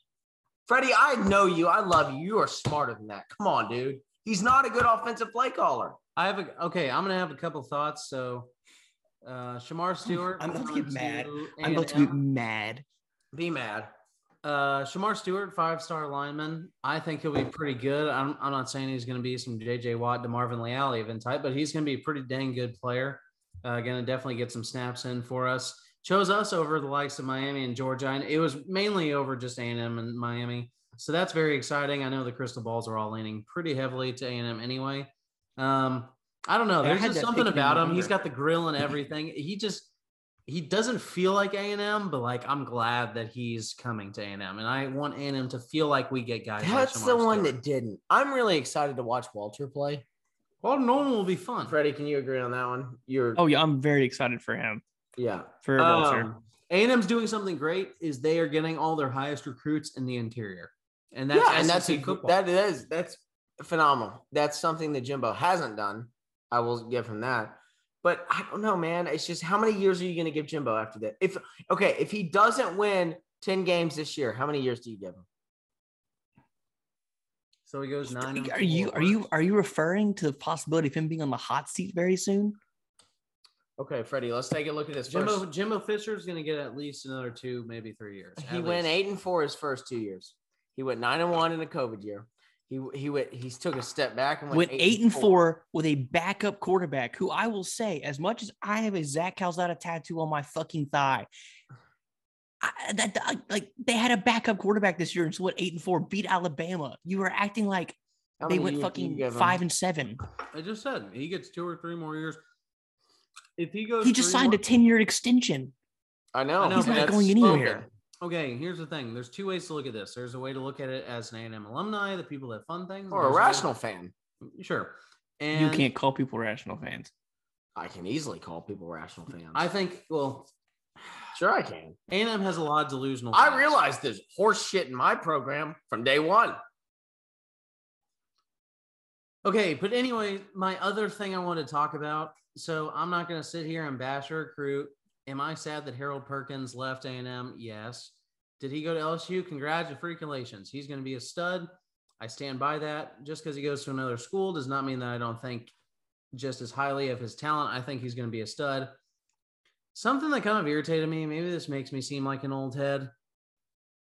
Speaker 3: freddy i know you i love you you are smarter than that come on dude he's not a good offensive play caller
Speaker 1: I have a okay. I'm gonna have a couple thoughts. So, uh, Shemar Stewart.
Speaker 2: I'm about to get mad.
Speaker 1: to
Speaker 2: I'm about to be mad.
Speaker 3: be mad
Speaker 1: Uh, Shemar Stewart, five star lineman. I think he'll be pretty good. I'm, I'm not saying he's going to be some JJ Watt, DeMarvin Leal even type, but he's going to be a pretty dang good player. Uh, going to definitely get some snaps in for us. Chose us over the likes of Miami and Georgia, and it was mainly over just A&M and Miami. So that's very exciting. I know the crystal balls are all leaning pretty heavily to A&M anyway. Um, I don't know. There's just something about him. He's got the grill and (laughs) everything. He just he doesn't feel like A&M, but like I'm glad that he's coming to A&M, and I want A&M to feel like we get guys.
Speaker 3: that's
Speaker 1: like
Speaker 3: the one
Speaker 1: Stewart.
Speaker 3: that didn't i'm really excited to watch walter play
Speaker 1: Well, Norman will be fun.
Speaker 3: freddy can you agree on that one you're
Speaker 2: Oh yeah, I'm very excited for him.
Speaker 3: Yeah
Speaker 2: For Walter.
Speaker 1: Um, A&M's doing something great. Is they are getting all their highest recruits in the interior, and that's
Speaker 3: yeah, and that's a,
Speaker 1: football.
Speaker 3: that is that's phenomenal. That's something that Jimbo hasn't done. I will give him that. But I don't know, man. It's just how many years are you going to give Jimbo after that? If okay, if he doesn't win ten games this year, how many years do you give him?
Speaker 1: so he goes nine.
Speaker 2: Are you are you are you referring to the possibility of him being on the hot seat very soon?
Speaker 3: Okay, Freddy, let's take a look at this.
Speaker 1: Jimbo
Speaker 3: First,
Speaker 1: Jimbo Fisher's going to get at least another two, maybe three years.
Speaker 3: he
Speaker 1: at
Speaker 3: went
Speaker 1: least.
Speaker 3: eight and four his first two years. He went nine and one in the COVID year. He he went he took a step back and went,
Speaker 2: Went eight and four with a backup quarterback who I will say, as much as I have a Zach Calzada tattoo on my fucking thigh, I, that I- like they had a backup quarterback this year and so went eight and four, beat Alabama. You were acting like they went
Speaker 3: years do you
Speaker 2: fucking five and seven.
Speaker 1: I just said he gets two or three more years. If he goes,
Speaker 2: He just signed
Speaker 1: more-
Speaker 2: a 10 year extension.
Speaker 3: I know.
Speaker 1: I know,
Speaker 2: He's not going anywhere.
Speaker 1: Okay, here's the thing. There's two ways to look at this. There's a way to look at it as an A&M alumni, the people that fund things,
Speaker 3: Or a
Speaker 1: There's way-
Speaker 3: rational fan.
Speaker 1: Sure.
Speaker 2: You can't call people rational fans.
Speaker 3: I can easily call people rational fans.
Speaker 1: I think. Well,
Speaker 3: sure I can.
Speaker 1: A&M has a lot of delusional.
Speaker 3: I realized there's horse shit in my program from day one.
Speaker 1: Okay, but anyway, my other thing I want to talk about. So I'm not going to sit here and bash a recruit. Am I sad that Harold Perkins left A&M? Yes. Did he go to LSU? Congratulations. He's going to be a stud. I stand by that. Just because he goes to another school does not mean that I don't think just as highly of his talent. I think he's going to be a stud. Something that kind of irritated me, maybe this makes me seem like an old head.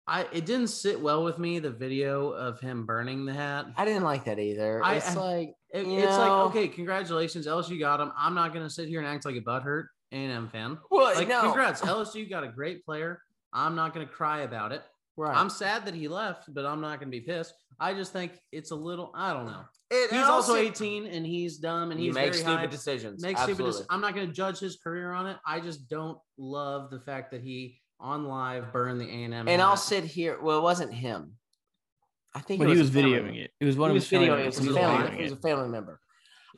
Speaker 1: I it didn't sit well with me the video of him burning the hat.
Speaker 3: I didn't like that either.
Speaker 1: I-
Speaker 3: it's
Speaker 1: I-
Speaker 3: like
Speaker 1: It- it's like okay, congratulations, LSU got him. I'm not gonna sit here and act like a butthurt A&M fan.
Speaker 3: well,
Speaker 1: Like,
Speaker 3: no,
Speaker 1: congrats, (laughs) LSU got a great player. I'm not gonna cry about it.
Speaker 3: right.
Speaker 1: I'm sad that he left, but I'm not gonna be pissed. I just think it's a little. I don't know.
Speaker 3: It-
Speaker 1: He's also
Speaker 3: also-
Speaker 1: 18 and he's dumb and he's
Speaker 3: make
Speaker 1: very
Speaker 3: stupid
Speaker 1: high.
Speaker 3: decisions.
Speaker 1: Makes stupid.
Speaker 3: Absolutely.
Speaker 1: dec- I'm not gonna judge his career on it. I just don't love the fact that he on live burn the A&M.
Speaker 3: and I'll sit here. Well, it wasn't him. I think
Speaker 2: But
Speaker 3: it
Speaker 2: he
Speaker 3: was
Speaker 2: was
Speaker 3: family-
Speaker 2: videoing it. It was one
Speaker 3: He
Speaker 2: of his family
Speaker 3: videoing it. It was,
Speaker 2: who
Speaker 3: a
Speaker 2: was
Speaker 3: family,
Speaker 2: videoing
Speaker 3: it was a family member.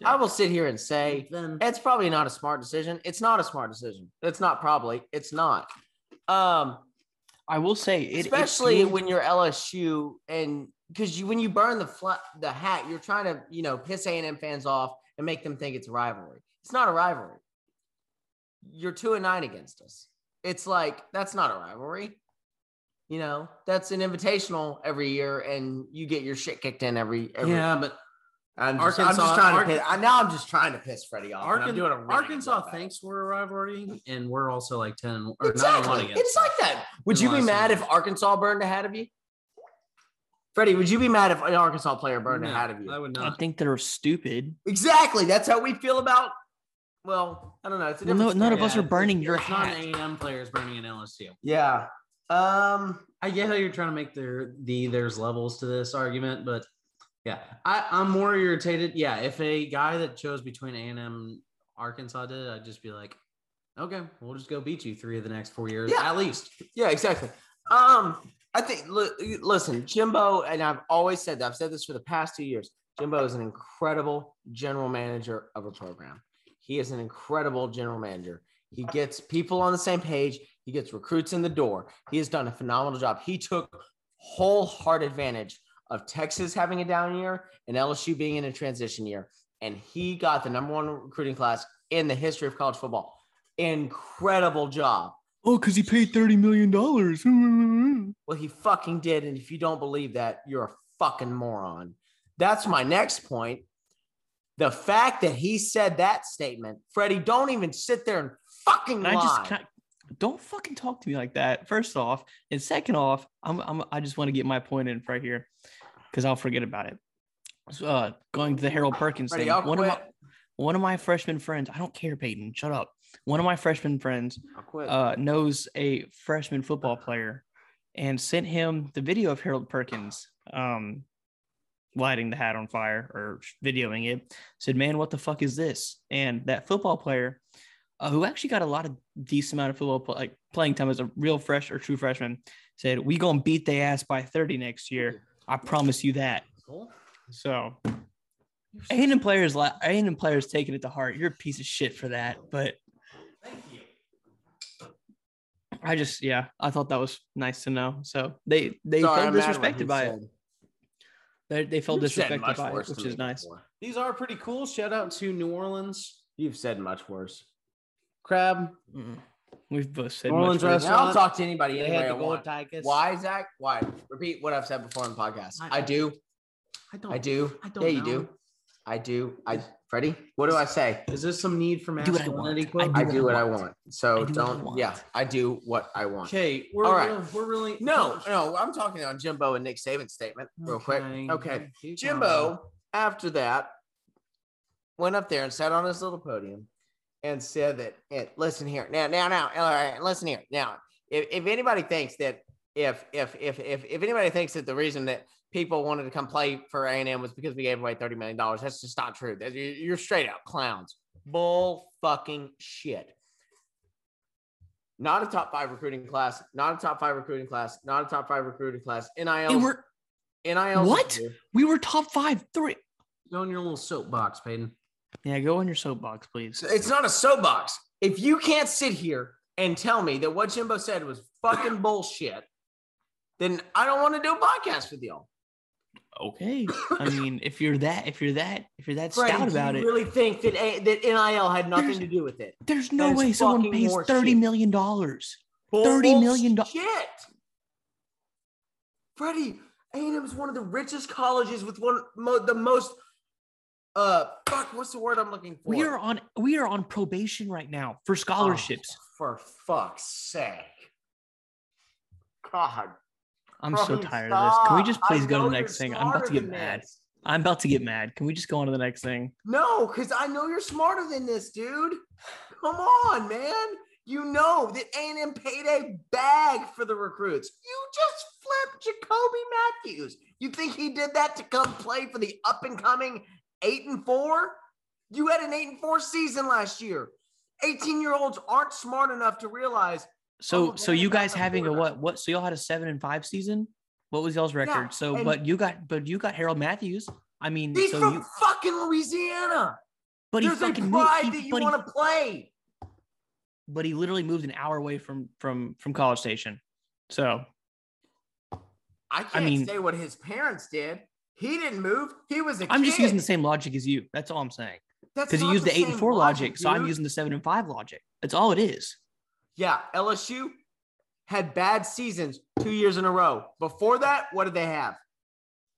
Speaker 2: Yeah.
Speaker 3: I will sit here and say
Speaker 1: then
Speaker 3: it's probably not a smart decision. It's not a smart decision. It's not probably. It's not. Um,
Speaker 2: I will say it,
Speaker 3: especially
Speaker 2: it,
Speaker 3: when you're LSU and because you when you burn the flat the hat, you're trying to you know piss A and M fans off and make them think it's a rivalry. It's not a rivalry. You're two and nine against us. It's like that's not a rivalry. You know, that's an invitational every year, and you get your shit kicked in every. every
Speaker 1: Yeah, but
Speaker 3: I'm just, I'm
Speaker 1: Arkansas-
Speaker 3: just trying
Speaker 1: Ark-
Speaker 3: to. Piss, I, now I'm just trying to piss Freddy off. and I'm doing a really
Speaker 1: Arkansas
Speaker 3: good job.
Speaker 1: thinks we're a rivalry, and we're also like ten or nine and one
Speaker 3: Exactly.
Speaker 1: against.
Speaker 3: It's
Speaker 1: them.
Speaker 3: like that. Would you be mad
Speaker 1: few
Speaker 3: if Arkansas burned ahead of you? Freddy, would you be mad if an Arkansas player burned
Speaker 1: No,
Speaker 3: ahead of you?
Speaker 1: I would not.
Speaker 2: I think they're stupid.
Speaker 3: Exactly. That's how we feel about. Well, I don't know. It's a
Speaker 2: Well, no- none of us are burning your
Speaker 1: it's not
Speaker 2: hat.
Speaker 1: A and M players burning an LSU.
Speaker 3: Yeah. Um.
Speaker 1: I get how you're trying to make there the there's levels to this argument, but yeah, I, I'm more irritated. Yeah, if a guy that chose between A and M Arkansas did, I'd just be like, okay, we'll just go beat you three of the next four years
Speaker 3: Yeah.
Speaker 1: at least.
Speaker 3: Yeah. Exactly. Um. I think. li- Listen, Jimbo, and I've always said that. I've said this for the past two years. Jimbo is an incredible general manager of a program. He is an incredible general manager. He gets people on the same page. He gets recruits in the door. He has done a phenomenal job. He took wholehearted advantage of Texas having a down year and LSU being in a transition year. And he got the number one recruiting class in the history of college football. Incredible job.
Speaker 2: Oh, because he paid thirty million dollars. (laughs)
Speaker 3: Well, he fucking did. And if you don't believe that, you're a fucking moron. That's my next point. The fact that he said that statement, Freddy, don't even sit there and fucking lie.
Speaker 2: I just can I, don't fucking talk to me like that. First off, and second off, I'm, I'm I just want to get my point in right here because I'll forget about it. So, uh, going to the Harold Perkins
Speaker 3: Freddy,
Speaker 2: thing.
Speaker 3: I'll
Speaker 2: One of my one of my freshman friends. I don't care, Peyton. Shut up. One of my freshman friends uh, knows a freshman football player and sent him the video of Harold Perkins um, lighting the hat on fire or videoing it. Said, "Man, what the fuck is this?" And that football player, uh, who actually got a lot of decent amount of football like playing time as a real fresh or true freshman, said, "We gonna beat their ass by thirty next year. I promise you that."
Speaker 1: Cool.
Speaker 2: So. A&M players, li- A&M players taking it to heart. You're a piece of shit for that, but
Speaker 1: Thank you.
Speaker 2: I just yeah, I thought that was nice to know. So they they
Speaker 3: Sorry,
Speaker 2: felt
Speaker 3: I'm mad what
Speaker 2: disrespected by it.
Speaker 3: Said.
Speaker 2: They, they felt
Speaker 3: You've
Speaker 2: disrespected
Speaker 3: much
Speaker 2: by it, which is nice.
Speaker 3: before.
Speaker 1: These are pretty cool. Shout out to New Orleans
Speaker 3: You've said much worse.
Speaker 1: Crab.
Speaker 2: Mm. We've both said
Speaker 1: New Orleans
Speaker 2: much worse.
Speaker 3: I'll talk to anybody
Speaker 1: They
Speaker 3: anyway
Speaker 1: had
Speaker 3: I
Speaker 1: the gold
Speaker 3: want.
Speaker 1: tigers.
Speaker 3: Why, Zac? Why? Repeat what I've said before on the podcast.
Speaker 1: I-
Speaker 3: I do.
Speaker 1: I don't.
Speaker 3: I do.
Speaker 1: I don't
Speaker 3: yeah, you do. I do. I Freddy, what do I say?
Speaker 1: Is there some need for
Speaker 2: do what I
Speaker 1: masculinity?
Speaker 2: want.
Speaker 3: I do what I want. So
Speaker 2: I do
Speaker 3: don't.
Speaker 2: want.
Speaker 3: Yeah, I do what I want.
Speaker 1: Okay, we're
Speaker 3: All right.
Speaker 1: real- we're really
Speaker 3: No, no, I'm talking on Jimbo and Nick Saban's statement real quick. Okay.
Speaker 1: keep
Speaker 3: Jimbo, after that, went up there and sat on his little podium and said that, "Eh, listen here, now, now, now, all right, listen here. Now, if, if anybody thinks that if, if, if, if, if anybody thinks that the reason that people wanted to come play for A&M was because we gave away $30 million, that's just not true. You- You're straight out clowns. Bull fucking shit. Not a top five recruiting class, not a top five recruiting class, not a top five recruiting class.
Speaker 2: They
Speaker 3: NIL,
Speaker 2: were
Speaker 3: NIL.
Speaker 2: What? we were top five three.
Speaker 1: Go in your little soapbox, Peyton.
Speaker 2: Yeah, go on your soapbox, please.
Speaker 3: It's not a soapbox. If you can't sit here and tell me that what Jimbo said was fucking bullshit, then I don't want to do a podcast with y'all.
Speaker 2: Okay. I mean, if you're that, if you're that, if you're that
Speaker 3: Freddy,
Speaker 2: stout about
Speaker 3: you
Speaker 2: it,
Speaker 3: really think that A- that NIL had nothing to do with it?
Speaker 2: there's no way someone pays thirty million dollars. 30 million do-
Speaker 3: Shit. Freddy, A&M is one of the richest colleges with one mo- the most. Uh, fuck. What's the word I'm looking for?
Speaker 2: We are on we are on probation right now for scholarships.
Speaker 3: Oh, for fuck's sake. God.
Speaker 2: I'm so
Speaker 3: Freddy,
Speaker 2: tired of this. Can we
Speaker 3: stop.
Speaker 2: just
Speaker 3: I
Speaker 2: please go to the next thing? I'm about to get mad.
Speaker 3: this.
Speaker 2: I'm about to get mad. Can we just go on to the next thing?
Speaker 3: No, because I know you're smarter than this, dude. Come on, man. You know that A&M paid a bag for the recruits. You just flipped Jacoby Mathews. You think he did that to come play for the up and coming eight and four? You had an eight and four season last year. 18 year olds aren't smart enough to realize
Speaker 2: So
Speaker 3: Oh,
Speaker 2: so you guys having a what? What? So y'all had a seven and five season. What was y'all's record? so but you got but you got Harold Matthews. I mean,
Speaker 3: he's
Speaker 2: so
Speaker 3: from
Speaker 2: you
Speaker 3: fucking Louisiana.
Speaker 2: but he
Speaker 3: There's a
Speaker 2: fucking moved,
Speaker 3: pride
Speaker 2: he-
Speaker 3: that you want to play.
Speaker 2: but he literally moved an hour away from from from College Station. So
Speaker 3: I can't
Speaker 2: mean-
Speaker 3: say what his parents did. He didn't move. He was a
Speaker 2: I'm just using the same logic as you. That's all I'm saying.
Speaker 3: That's
Speaker 2: Because you
Speaker 3: not
Speaker 2: used the eight and four logic, so I'm using the seven and five logic. That's all it is.
Speaker 3: Yeah, LSU had bad seasons two years in a row. Before that, what did they have?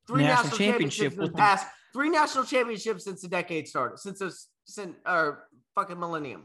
Speaker 3: Three
Speaker 2: National
Speaker 3: national,
Speaker 2: championship
Speaker 3: championships in the
Speaker 2: with the-
Speaker 3: past. Three national championships since the decade started, since this, since or fucking millennium.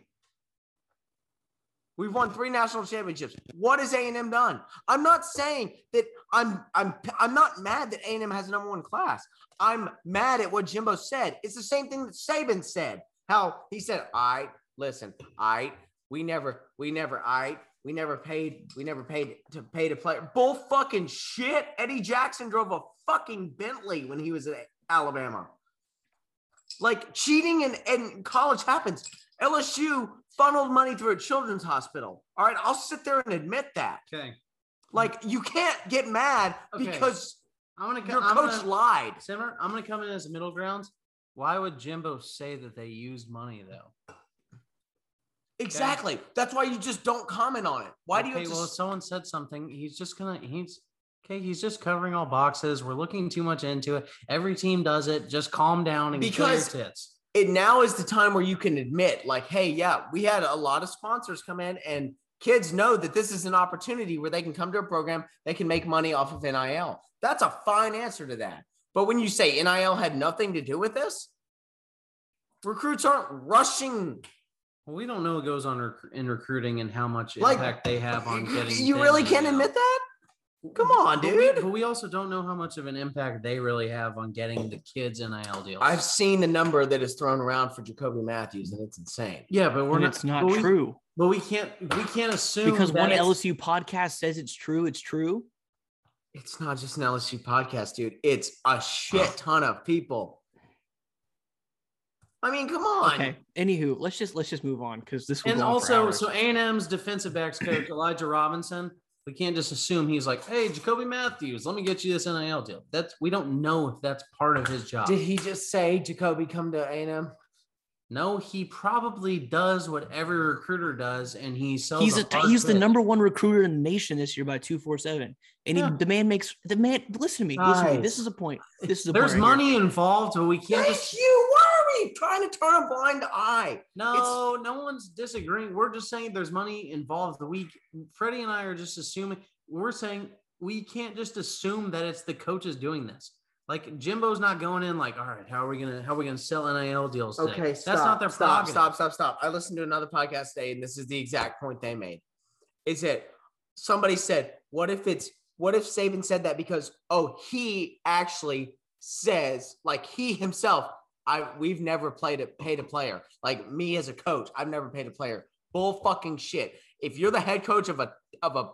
Speaker 3: We've won three national championships. What has A and M done? I'm not saying that I'm I'm I'm not mad that A and M has a number one class. I'm mad at what Jimbo said. It's the same thing that Saban said. How he said, "I listen, I we never we never I we never paid we never paid to pay to play bull fucking shit." Eddie Jackson drove a fucking Bentley when he was at Alabama. Like cheating in, in college happens. LSU funneled money through a children's hospital. All right, I'll sit there and admit that.
Speaker 1: Okay.
Speaker 3: Like you can't get mad
Speaker 1: Okay.
Speaker 3: because
Speaker 1: I'm gonna
Speaker 3: your
Speaker 1: I'm
Speaker 3: coach
Speaker 1: gonna,
Speaker 3: lied.
Speaker 1: Simmer, I'm gonna come in as a middle ground. Why would Jimbo say that they used money though?
Speaker 3: Exactly. That's why you just don't comment on it. Why do you
Speaker 1: okay,
Speaker 3: have to
Speaker 1: well, if someone said something, he's just gonna he's okay. He's just covering all boxes. We're looking too much into it. Every team does it. Just calm down and
Speaker 3: Because-
Speaker 1: your tits.
Speaker 3: it now is the time where you can admit, like, hey, yeah, we had a lot of sponsors come in and kids know that this is an opportunity where they can come to a program, they can make money off of NIL. That's a fine answer to that. But when you say NIL had nothing to do with this, recruits aren't rushing.
Speaker 1: Well, we don't know what goes on rec- in recruiting and how much
Speaker 3: Like,
Speaker 1: impact they have on getting.
Speaker 3: You really can't
Speaker 1: now.
Speaker 3: admit that? Come on,
Speaker 1: But we,
Speaker 3: dude.
Speaker 1: but we also don't know how much of an impact they really have on getting the kids NIL deals.
Speaker 3: I've seen the number that is thrown around for Jacoby Mathews, and it's insane.
Speaker 1: yeah, but we're
Speaker 2: And
Speaker 1: not.
Speaker 2: it's not
Speaker 1: but we-
Speaker 2: true.
Speaker 1: But we can't. We can't assume
Speaker 2: Because one LSU podcast says it's true, it's true.
Speaker 3: It's not just an LSU podcast, dude. It's a shit ton of people. I mean, come on.
Speaker 2: Okay. Anywho, let's just let's just move on because this will
Speaker 1: And
Speaker 2: go on for
Speaker 1: also, so A and M's defensive backs coach Elijah Robinson. We can't just assume he's like, "Hey, Jacoby Mathews, let me get you this NIL deal." That's we don't know if that's part of his job.
Speaker 3: Did he just say Jacoby come to A&M?
Speaker 1: no, he probably does what every recruiter does, and he sells.
Speaker 2: he's
Speaker 1: a
Speaker 2: a,
Speaker 1: hard
Speaker 2: he's the number one recruiter in the nation this year by two four seven, and
Speaker 1: Yeah.
Speaker 2: he, the man makes the man. Listen to me. Listen to me. This is a point. This is a
Speaker 1: There's
Speaker 2: point right here.
Speaker 1: money involved, but we can't
Speaker 3: Thank
Speaker 1: just.
Speaker 3: you. Why are we trying to turn a blind eye?
Speaker 1: No, no one's disagreeing. We're just saying there's money involved. The week Freddy and I are just assuming. We're saying we can't just assume that it's the coaches doing this. Like Jimbo's not going in like, all right, how are we gonna how are we gonna sell NIL deals? Today?
Speaker 3: Okay,
Speaker 1: that's not their
Speaker 3: stop, stop, stop, stop. I listened to another podcast today, and this is the exact point they made. Is that somebody said, "What if it's what if Saban said that because oh he actually says like he himself I we've never played a paid a player like me as a coach I've never paid a player bull fucking shit. If you're the head coach of a of a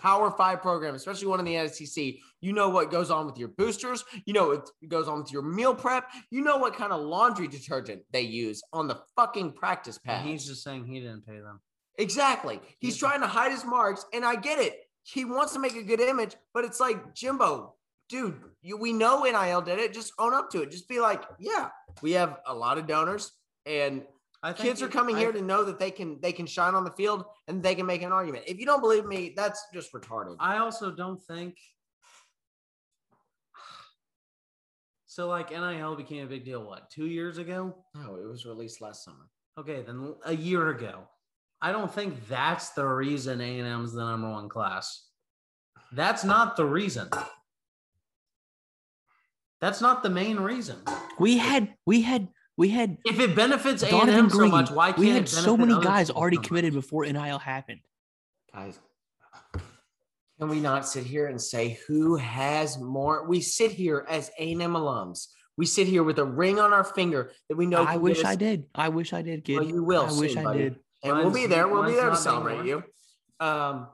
Speaker 3: Power Five program, especially one in the SEC, you know what goes on with your boosters. You know what goes on with your meal prep. You know what kind of laundry detergent they use on the fucking practice pad.
Speaker 1: And he's just saying he didn't pay them.
Speaker 3: exactly. He's trying to hide his marks, and I get it. He wants to make a good image, but it's like Jimbo, dude. You, we know NIL did it. Just own up to it. Just be like, yeah, we have a lot of donors, and kids are coming
Speaker 1: I-
Speaker 3: here to know that they can they can shine on the field and they can make an argument. If you don't believe me, that's just retarded.
Speaker 1: I also don't think. So like NIL became a big deal. What two years ago?
Speaker 3: No, it was released last summer.
Speaker 1: Okay, then a year ago. I don't think that's the reason A and M's the number one class. That's not the reason. That's not the main reason.
Speaker 2: We had we had we had
Speaker 1: If it benefits
Speaker 2: Donovan
Speaker 1: M so
Speaker 2: Green.
Speaker 1: much, why can't
Speaker 2: we had so many guys already
Speaker 1: so
Speaker 2: committed before NIL happened.
Speaker 3: Guys, can we not sit here and say who has more? We sit here as A&M alums. We sit here with a ring on our finger that we know.
Speaker 2: I wish
Speaker 3: us-
Speaker 2: I did. I wish I did, kid.
Speaker 3: Well, you will
Speaker 2: I wish
Speaker 3: soon,
Speaker 2: I did.
Speaker 3: and we'll be there. We'll be there to celebrate you. Um,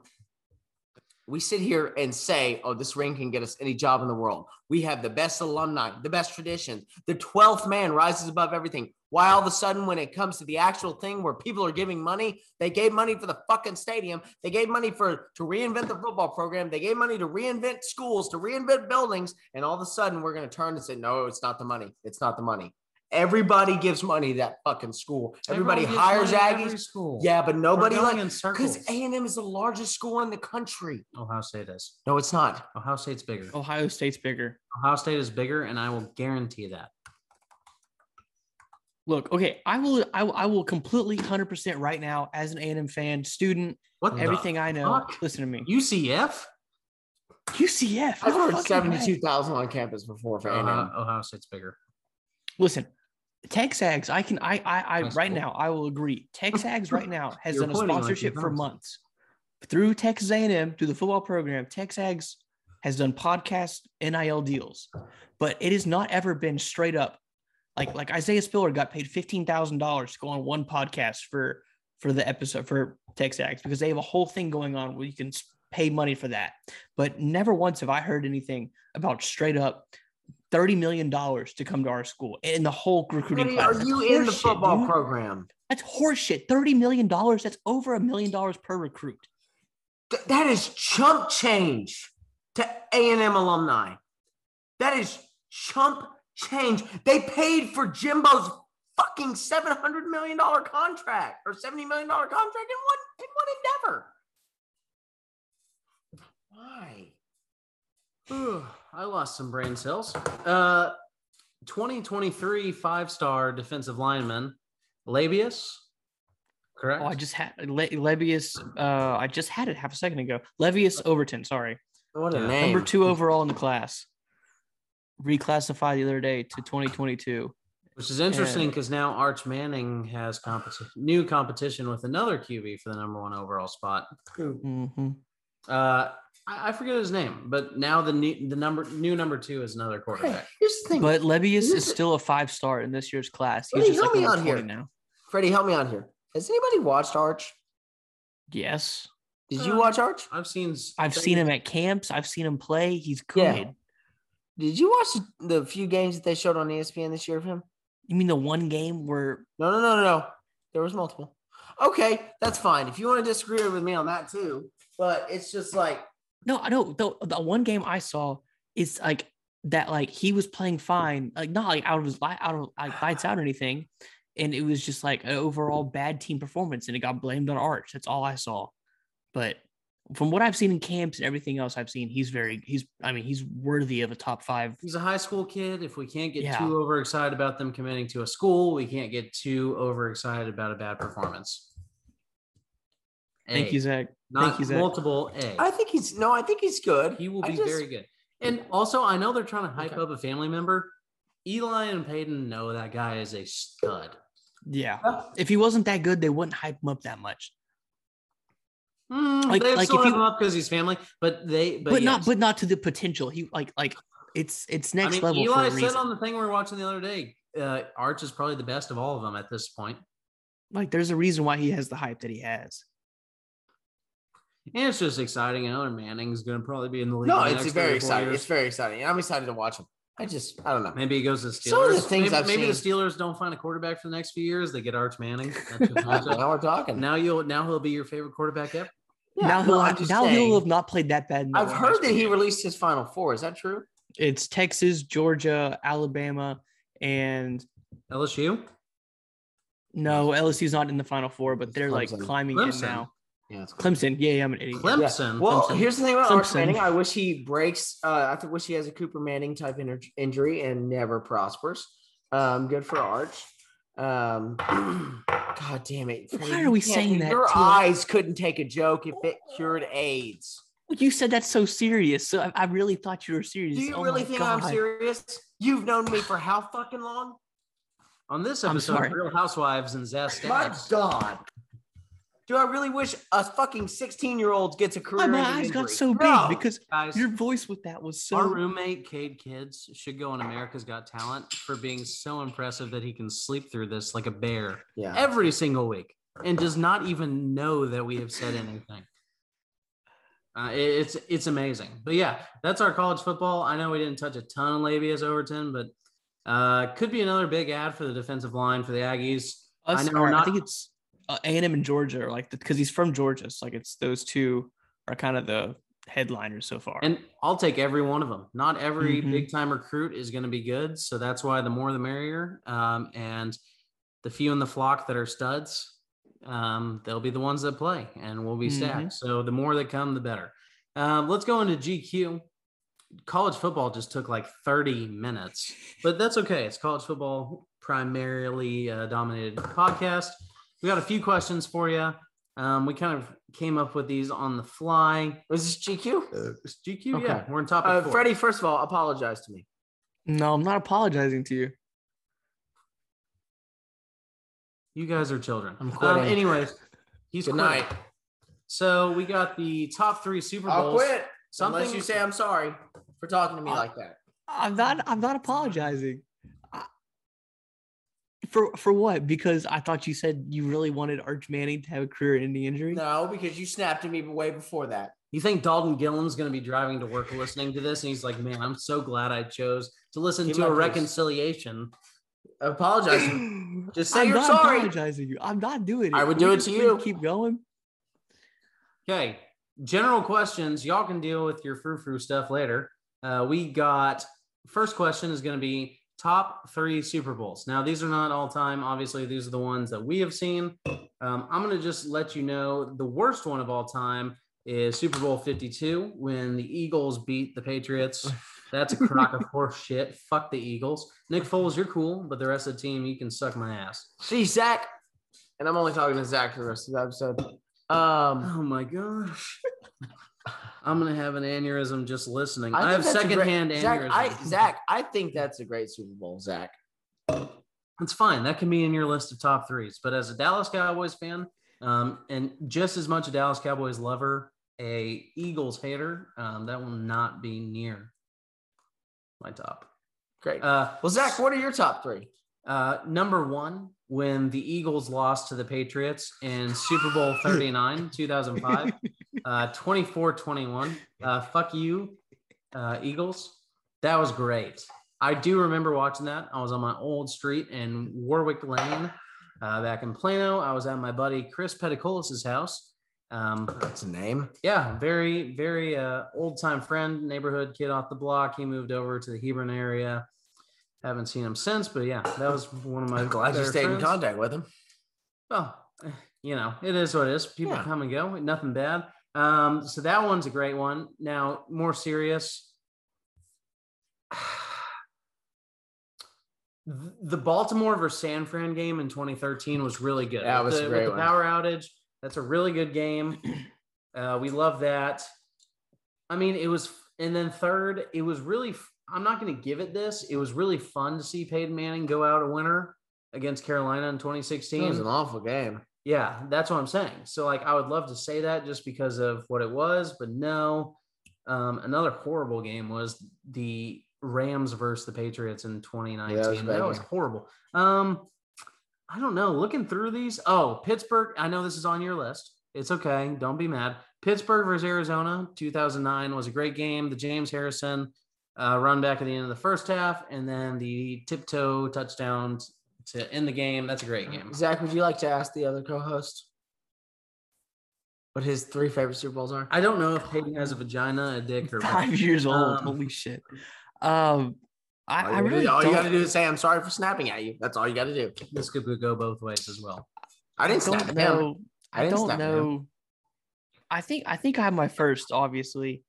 Speaker 3: we sit here and say, "Oh, this ring can get us any job in the world. We have the best alumni, the best tradition. The twelfth man rises above everything." Why all of a sudden, when it comes to the actual thing where people are giving money, they gave money for the fucking stadium. They gave money for to reinvent the football program. They gave money to reinvent schools, to reinvent buildings, and all of a sudden, we're going to turn and say, "No, it's not the money. It's not the money." Everybody gives money to that fucking school. Everybody
Speaker 1: Everyone
Speaker 3: hires
Speaker 1: gives every
Speaker 3: Aggies.
Speaker 1: School.
Speaker 3: Yeah, but nobody
Speaker 1: going
Speaker 3: like
Speaker 1: circles.
Speaker 3: because A and M is the largest school in the country.
Speaker 1: Ohio State is.
Speaker 3: No, it's not.
Speaker 1: Ohio State's bigger.
Speaker 2: Ohio State's bigger.
Speaker 1: Ohio State is bigger, and I will guarantee that.
Speaker 2: Look, okay, I will, I will, I will completely 100% right now as an A&M fan, student,
Speaker 1: What the
Speaker 2: everything I know.
Speaker 1: fuck?
Speaker 2: Listen to me.
Speaker 1: UCF?
Speaker 2: UCF.
Speaker 3: I've
Speaker 2: no
Speaker 3: heard
Speaker 2: fucking way.
Speaker 3: seventy-two thousand on campus before for A and
Speaker 1: Ohio,
Speaker 3: M.
Speaker 1: Uh, Ohio State's bigger.
Speaker 2: Listen, TexAgs, I can, I, I, I right
Speaker 1: cool.
Speaker 2: now, I will agree. TexAgs right now has
Speaker 1: You're
Speaker 2: done a sponsorship for months through Texas A&M, through the football program. TexAgs has done podcast NIL deals, but it has not ever been straight up. Like, like Isaiah Spiller got paid fifteen thousand dollars to go on one podcast for for the episode for TexAgs because they have a whole thing going on where you can pay money for that. But never once have I heard anything about straight up thirty million dollars to come to our school in the whole recruiting
Speaker 3: Buddy,
Speaker 2: class.
Speaker 3: are you in the football
Speaker 2: dude.
Speaker 3: program?
Speaker 2: That's horseshit. Thirty million dollars. That's over a million dollars per recruit.
Speaker 3: Th- that is chump change to A and M alumni. That is chump change. They paid for Jimbo's fucking seven hundred million dollar contract or seventy million dollar contract in one in one endeavor. Why?
Speaker 1: Whew, I lost some brain cells. Uh, 2023 five-star defensive lineman, Lebbeus, correct?
Speaker 2: Oh, I just had Le- Lebbeus. Uh, I just had it half a second ago. Lebbeus Overton. Sorry,
Speaker 3: What a
Speaker 1: Yeah.
Speaker 3: name.
Speaker 2: number two overall in the class. Reclassified the other day to 2022.
Speaker 1: Which is interesting because now Arch Manning has competition, new competition with another QB for the number one overall spot.
Speaker 2: Mhm.
Speaker 1: Uh, I, I forget his name, but now the new, the number new number two is another
Speaker 3: Hey,
Speaker 1: quarterback. (sighs)
Speaker 3: here's the thing.
Speaker 2: But Lebbeus is
Speaker 3: Listen-
Speaker 2: still a five star in this year's class. He's
Speaker 3: Buddy,
Speaker 2: just
Speaker 3: help
Speaker 2: like
Speaker 3: me
Speaker 2: number
Speaker 3: out here.
Speaker 2: 20 now.
Speaker 3: Freddy, help me out here. Has anybody watched Arch?
Speaker 2: Yes,
Speaker 3: Did you
Speaker 1: Uh,
Speaker 3: watch Arch?
Speaker 1: I've seen. s-
Speaker 2: I've seen him at camps. I've seen him play. He's
Speaker 3: Yeah.
Speaker 2: good.
Speaker 3: Did you watch the few games that they showed on ESPN this year of him?
Speaker 2: You mean the one game where
Speaker 3: No, no, no, no, no. There was multiple. Okay, that's fine. If you want to disagree with me on that too, but it's just like
Speaker 2: No, I know the the one game I saw is like that. Like he was playing fine, like not like out of his out of like lights out or anything, and it was just like an overall bad team performance, and it got blamed on Arch. That's all I saw. But from what I've seen in camps and everything else I've seen, he's very he's I mean he's worthy of a top five.
Speaker 1: He's a high school kid. If we can't get
Speaker 2: Yeah.
Speaker 1: too overexcited about them committing to a school, we can't get too overexcited about a bad performance.
Speaker 2: Thank
Speaker 1: A,
Speaker 2: you, Zac.
Speaker 1: Not
Speaker 2: Thank you, Zac.
Speaker 1: multiple A.
Speaker 3: I think he's no, I think he's good.
Speaker 1: He will be
Speaker 3: just-
Speaker 1: very good. And also, I know they're trying to hype
Speaker 3: Okay.
Speaker 1: up a family member. Eli and Peyton know that guy is a stud.
Speaker 2: Yeah.
Speaker 3: Yeah.
Speaker 2: If he wasn't that good, they wouldn't hype him up that much.
Speaker 1: Mm,
Speaker 2: Like-
Speaker 1: they
Speaker 2: like
Speaker 1: still
Speaker 2: if
Speaker 1: have
Speaker 2: you-
Speaker 1: him up because he's family, but they, but,
Speaker 2: But, not but not to the potential. He like like it's it's next
Speaker 1: I mean,
Speaker 2: level
Speaker 1: Eli
Speaker 2: for a
Speaker 1: said
Speaker 2: reason.
Speaker 1: on the thing we were watching the other day, uh, Arch is probably the best of all of them at this point.
Speaker 2: like there's a reason why he has the hype that he has.
Speaker 1: And it's just exciting. You know, and Manning's going to probably be in the league.
Speaker 3: No,
Speaker 1: the
Speaker 3: it's
Speaker 1: next
Speaker 3: very
Speaker 1: three or four
Speaker 3: exciting.
Speaker 1: years.
Speaker 3: It's very exciting. I'm excited to watch him. I just I don't know.
Speaker 1: Maybe he goes to Steelers.
Speaker 3: Some of the things
Speaker 1: maybe,
Speaker 3: I've
Speaker 1: maybe the Steelers don't find a quarterback for the next few years. They get Arch Manning. (laughs) That's just
Speaker 3: now we're talking.
Speaker 1: now you'll now he'll be your favorite quarterback ever.
Speaker 3: Yeah,
Speaker 2: now he'll
Speaker 3: I'm
Speaker 2: have, now
Speaker 3: saying.
Speaker 2: he'll have not played that bad. in
Speaker 3: I've heard that he released his final four. Is that true?
Speaker 2: It's Texas, Georgia, Alabama, and
Speaker 1: LSU.
Speaker 2: no LSU's not in the final four, but they're like climbing
Speaker 1: Clemson.
Speaker 2: in now.
Speaker 3: Yeah. It's
Speaker 2: Clemson, yeah, yeah, I'm an idiot.
Speaker 1: Clemson.
Speaker 3: Well,
Speaker 1: Clemson.
Speaker 3: here's the thing about Arch
Speaker 2: Clemson.
Speaker 3: Manning. I wish he breaks. Uh, I wish he has a Cooper Manning type in- injury and never prospers. Um, good for Arch. Um, (clears throat) God damn it!
Speaker 2: Why are we saying that
Speaker 3: Your
Speaker 2: to-
Speaker 3: eyes couldn't take a joke if it cured AIDS.
Speaker 2: You said that's so serious, so I, I really thought you were serious.
Speaker 3: Do you
Speaker 2: Oh
Speaker 3: really
Speaker 2: my
Speaker 3: think I'm serious? You've known me for how fucking long?
Speaker 1: on this
Speaker 2: I'm
Speaker 1: episode,
Speaker 2: sorry.
Speaker 1: of Real Housewives and Zest.
Speaker 3: My God. Do I really wish a fucking 16 year old gets a career?
Speaker 2: Why my
Speaker 3: ending
Speaker 2: eyes got
Speaker 3: injury?
Speaker 2: so big
Speaker 3: No.
Speaker 2: because
Speaker 1: Guys,
Speaker 2: your voice with that was so.
Speaker 1: our roommate Cade Kids should go on America's Got Talent for being so impressive that he can sleep through this like a bear
Speaker 3: Yeah.
Speaker 1: every single week and does not even know that we have said anything. Uh, it- it's it's amazing, but yeah, that's our college football. I know we didn't touch a ton on Lebbeus Overton, but uh, could be another big add for the defensive line for the Aggies.
Speaker 2: Us,
Speaker 1: I know
Speaker 2: or
Speaker 1: we're
Speaker 2: I
Speaker 1: not-
Speaker 2: think it's uh, A&M and Georgia, are like because he's from Georgia, so like it's those two are kind of the headliners so far.
Speaker 1: And I'll take every one of them. Not every
Speaker 2: Mhm.
Speaker 1: big time recruit is going to be good. So that's why the more the merrier. Um, and the few in the flock that are studs, um, they'll be the ones that play and we'll be stacked.
Speaker 2: Mhm.
Speaker 1: So the more that come, the better. Um, let's go into GQ. College football just took like 30 minutes, but that's okay. It's college football primarily uh, dominated podcast. We got a few questions for you. Um, we kind of came up with these on the fly.
Speaker 3: Was this GQ?
Speaker 1: It's GQ,
Speaker 3: Okay.
Speaker 1: yeah. We're in topic
Speaker 3: Uh,
Speaker 1: four.
Speaker 3: Freddy, first of all, apologize to me.
Speaker 2: no, I'm not apologizing to you.
Speaker 1: You guys are children.
Speaker 3: I'm
Speaker 1: Um,
Speaker 3: quitting.
Speaker 1: anyways, he's
Speaker 3: Good
Speaker 1: quitting.
Speaker 3: night.
Speaker 1: So we got the top three Super Bowls.
Speaker 3: I'll quit.
Speaker 1: Something
Speaker 3: Unless you say I'm sorry for talking to me
Speaker 2: Uh,
Speaker 3: like that.
Speaker 2: I'm not. I'm not apologizing. I- For for what? Because I thought you said you really wanted Arch Manning to have a career-ending injury.
Speaker 3: No, because you snapped at me way before that.
Speaker 1: You think Dalton Gillen's going to be driving to work listening to this, and he's like, "Man, I'm so glad I chose to listen
Speaker 3: Keep
Speaker 1: to a
Speaker 3: peace.
Speaker 1: reconciliation."
Speaker 3: Apologize. (clears throat) Just say
Speaker 2: I'm
Speaker 3: you're
Speaker 2: not
Speaker 3: sorry.
Speaker 2: apologizing you. I'm not doing it.
Speaker 3: I would
Speaker 2: We
Speaker 3: do it to you.
Speaker 2: Keep going.
Speaker 1: Okay, general questions. Y'all can deal with your frou frou stuff later. Uh, we got first question is going to be top three Super Bowls. Now, these are not all time. Obviously, these are the ones that we have seen. Um, I'm going to just let you know the worst one of all time is Super Bowl 52 when the Eagles beat the Patriots. That's a crock of horse (laughs) shit. Fuck the Eagles. Nick Foles, you're cool, but the rest of the team, you can suck my ass.
Speaker 3: See, Zac, and I'm only talking to Zac for the rest of the episode. Um,
Speaker 1: Oh my gosh. I'm gonna have an aneurysm just listening. I,
Speaker 3: think
Speaker 1: have
Speaker 3: a great-
Speaker 1: secondhand
Speaker 3: Zac,
Speaker 1: aneurysm.
Speaker 3: I, Zac, I think that's a great Super Bowl, Zac.
Speaker 1: It's fine. That can be in your list of top threes. But as a Dallas Cowboys fan, um, and just as much a Dallas Cowboys lover, a Eagles hater, um, that will not be near my top.
Speaker 3: Great.
Speaker 1: Uh,
Speaker 3: well, Zac, what are your top three?
Speaker 1: uh, number one, when the Eagles lost to the Patriots in Super Bowl (laughs) 39, 2005, (laughs) uh, 24 21. Uh, fuck you, uh, Eagles. That was great. I do remember watching that. I was on my old street in Warwick Lane uh, back in Plano. I was at my buddy Chris Pedicolis' house. Um,
Speaker 3: That's a name.
Speaker 1: yeah, very, very uh, old time friend, neighborhood kid off the block. He moved over to the Hebron area. Haven't seen him since, but yeah, that was one of my
Speaker 3: I'm glad you stayed in contact with him.
Speaker 1: Well, eh, you know, it is what it is. People
Speaker 3: Yeah.
Speaker 1: come and go, nothing bad. Um, so that one's a great one. Now, more serious. (sighs) The Baltimore versus San Fran game in 2013 was really good.
Speaker 3: That
Speaker 1: With
Speaker 3: was
Speaker 1: the, with
Speaker 3: great
Speaker 1: the
Speaker 3: one.
Speaker 1: power outage. That's a really good game. (clears throat) Uh, we love that. I mean, it was, and then third, it was really. I'm not going to give it this. It was really fun to see Peyton Manning go out a winner against Carolina in 2016.
Speaker 3: It was an awful game.
Speaker 1: Yeah, that's what I'm saying. So like I would love to say that just because of what it was, but no. Um, another horrible game was the Rams versus the Patriots in 2019.
Speaker 3: Yeah, that was
Speaker 1: that was horrible. Um, I don't know. Looking through these, oh, Pittsburgh. I know this is on your list. It's okay. Don't be mad. Pittsburgh versus Arizona, 2009 was a great game. The James Harrison uh, run back at the end of the first half, and then the tiptoe touchdown to end the game. That's a great game.
Speaker 3: Zac, would you like to ask the other co-host what his three favorite Super Bowls are?
Speaker 1: I don't know if Peyton has a vagina, a dick, or (laughs) both.
Speaker 2: Five years old.
Speaker 1: Um,
Speaker 2: Holy shit. Um, I, I really
Speaker 3: all you got to do is say, I'm sorry for snapping at you. That's all you got to do.
Speaker 1: This could go both ways as well.
Speaker 3: I didn't
Speaker 2: don't
Speaker 3: snap at him.
Speaker 2: know.
Speaker 3: I
Speaker 2: I,
Speaker 3: didn't
Speaker 2: don't
Speaker 3: snap at him.
Speaker 2: know. I think I think I have my first, obviously,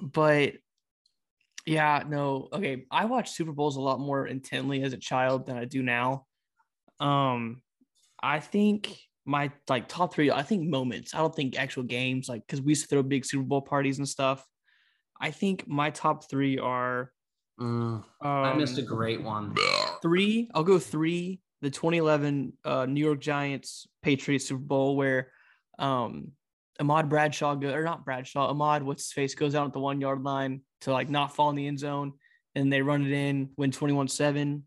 Speaker 2: but yeah, no. Okay, I watched Super Bowls a lot more intently as a child than I do now. Um, I think my like top three. I think moments. I don't think actual games, like because we used to throw big Super Bowl parties and stuff. I think my top three are.
Speaker 1: Mm,
Speaker 2: Um,
Speaker 1: I missed a great one.
Speaker 2: three. I'll go three. The 2011 uh, New York Giants Patriots Super Bowl where um, Ahmad Bradshaw go or not Bradshaw. Ahmad, what's his face, goes out at the one yard line to like not fall in the end zone, and they run it in, win 21-7.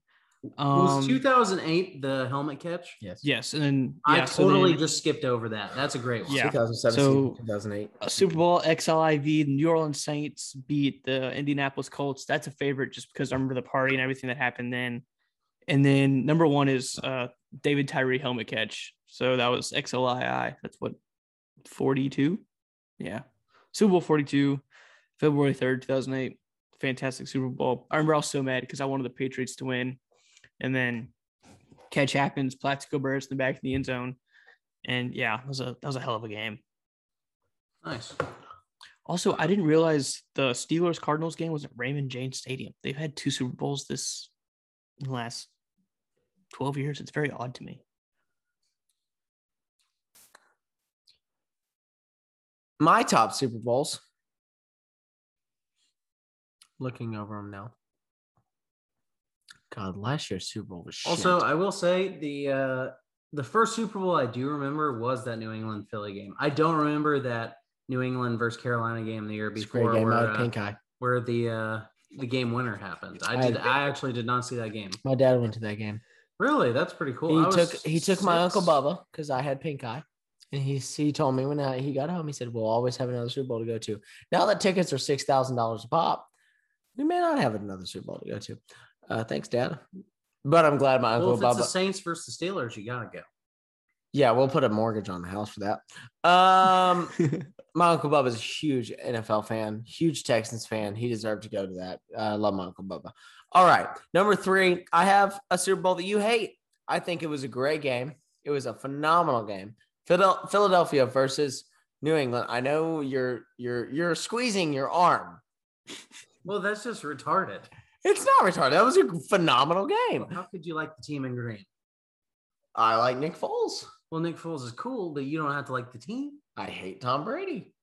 Speaker 1: was
Speaker 2: Um,
Speaker 1: 2008 the helmet catch?
Speaker 3: Yes.
Speaker 2: yes, and then
Speaker 1: I
Speaker 2: yeah, so
Speaker 1: totally
Speaker 2: then
Speaker 1: just skipped over that. That's a great one.
Speaker 2: Yeah.
Speaker 3: 2017,
Speaker 2: So-
Speaker 3: 2008.
Speaker 2: a Super Bowl XLIV. The New Orleans Saints beat the Indianapolis Colts. That's a favorite just because I remember the party and everything that happened then. And then number one is uh, David Tyree helmet catch. So that was XLII. That's what 42. Yeah. Super Bowl 42, February 3rd, 2008. Fantastic Super Bowl. I remember I was so mad because I wanted the Patriots to win. And then catch happens, Plaxico bursts in the back of the end zone. And yeah, that was a that was a hell of a game.
Speaker 1: Nice.
Speaker 2: Also, I didn't realize the Steelers Cardinals game was at Raymond James Stadium. They've had two Super Bowls this last 12 years. It's very odd to me.
Speaker 3: My top Super Bowls.
Speaker 1: Looking over them now.
Speaker 3: God, last year's Super Bowl was shit.
Speaker 1: Also, I will say the uh the first Super Bowl I do remember was that New England Philly game. I don't remember that New England versus Carolina game the year
Speaker 3: It's a great
Speaker 1: before
Speaker 3: game.
Speaker 1: Where, uh,
Speaker 3: pink eye.
Speaker 1: where the uh the game winner happened. I
Speaker 3: I
Speaker 1: did
Speaker 3: had-
Speaker 1: I actually did not see that game.
Speaker 3: My dad went to that game.
Speaker 1: Really? That's pretty cool.
Speaker 3: He
Speaker 1: I
Speaker 3: took he took my uncle
Speaker 1: six.
Speaker 3: Bubba because I had pink eye, and he he told me when I, he got home, he said, "We'll always have another Super Bowl to go to." Now that tickets are six thousand dollars a pop, we may not have another Super Bowl to go to. Uh, thanks, Dad. But I'm glad my
Speaker 1: Well,
Speaker 3: uncle
Speaker 1: if it's
Speaker 3: Bubba.
Speaker 1: the Saints versus the Steelers, you gotta go.
Speaker 3: yeah, we'll put a mortgage on the house for that. Um, (laughs) my uncle Bubba is a huge NFL fan, huge Texans fan. He deserved to go to that. Uh, I love my uncle Bubba. All right, number three, I have a Super Bowl that you hate. I think it was a great game. It was a phenomenal game. Phil- Philadelphia versus New England. I know you're you're you're squeezing your arm.
Speaker 1: Well, that's just retarded.
Speaker 3: It's not retarded. That was a phenomenal game.
Speaker 1: How could you like the team in green?
Speaker 3: I like Nick Foles.
Speaker 1: Well, Nick Foles is cool, but you don't have to like the team.
Speaker 3: I hate Tom Brady.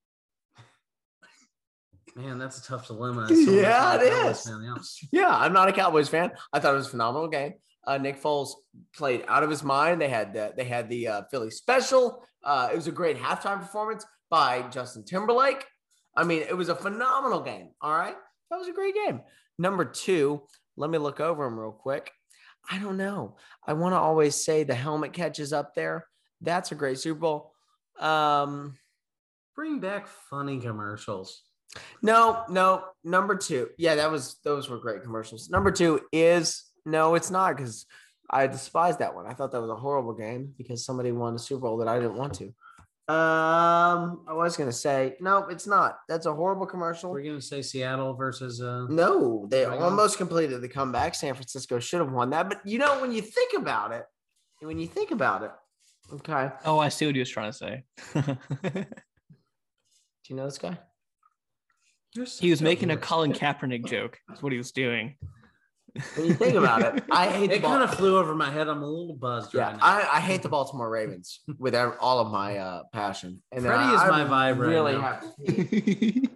Speaker 1: Man, that's a tough dilemma. (laughs)
Speaker 3: Yeah, it
Speaker 1: Cowboys
Speaker 3: is.
Speaker 1: fan, yeah.
Speaker 3: Yeah, I'm not a Cowboys fan. I thought it was a phenomenal game. Uh, Nick Foles played out of his mind. They had the, they had the uh, Philly special. Uh, it was a great halftime performance by Justin Timberlake. I mean, it was a phenomenal game. All right, that was a great game. Number two, let me look over them real quick. I don't know. I want to always say the helmet catches up there. That's a great Super Bowl. Um,
Speaker 1: Bring back funny commercials.
Speaker 3: no, no. Number two, yeah, that was those were great commercials. Number two is no, it's not because I despised that one. I thought that was a horrible game because somebody won a Super Bowl that I didn't want to. Um, I was gonna say no, it's not. That's a horrible commercial.
Speaker 1: We're gonna say Seattle versus uh
Speaker 3: No, they
Speaker 1: Right
Speaker 3: almost completed the comeback. San Francisco should have won that, but you know when you think about it, when you think about it, okay.
Speaker 2: oh, I see what he was trying to say. (laughs)
Speaker 3: Do you know this guy?
Speaker 2: he was making a Colin Kaepernick joke. That's what he was doing.
Speaker 3: When you think about it, I hate
Speaker 1: It
Speaker 3: ball.
Speaker 1: kind of flew over my head. I'm a little buzzed
Speaker 3: Yeah,
Speaker 1: right now.
Speaker 3: I, I hate the Baltimore Ravens with ev- all of my uh, passion. And
Speaker 1: Freddy
Speaker 3: I,
Speaker 1: is
Speaker 3: I
Speaker 1: my vibe right
Speaker 3: really
Speaker 1: now. (laughs)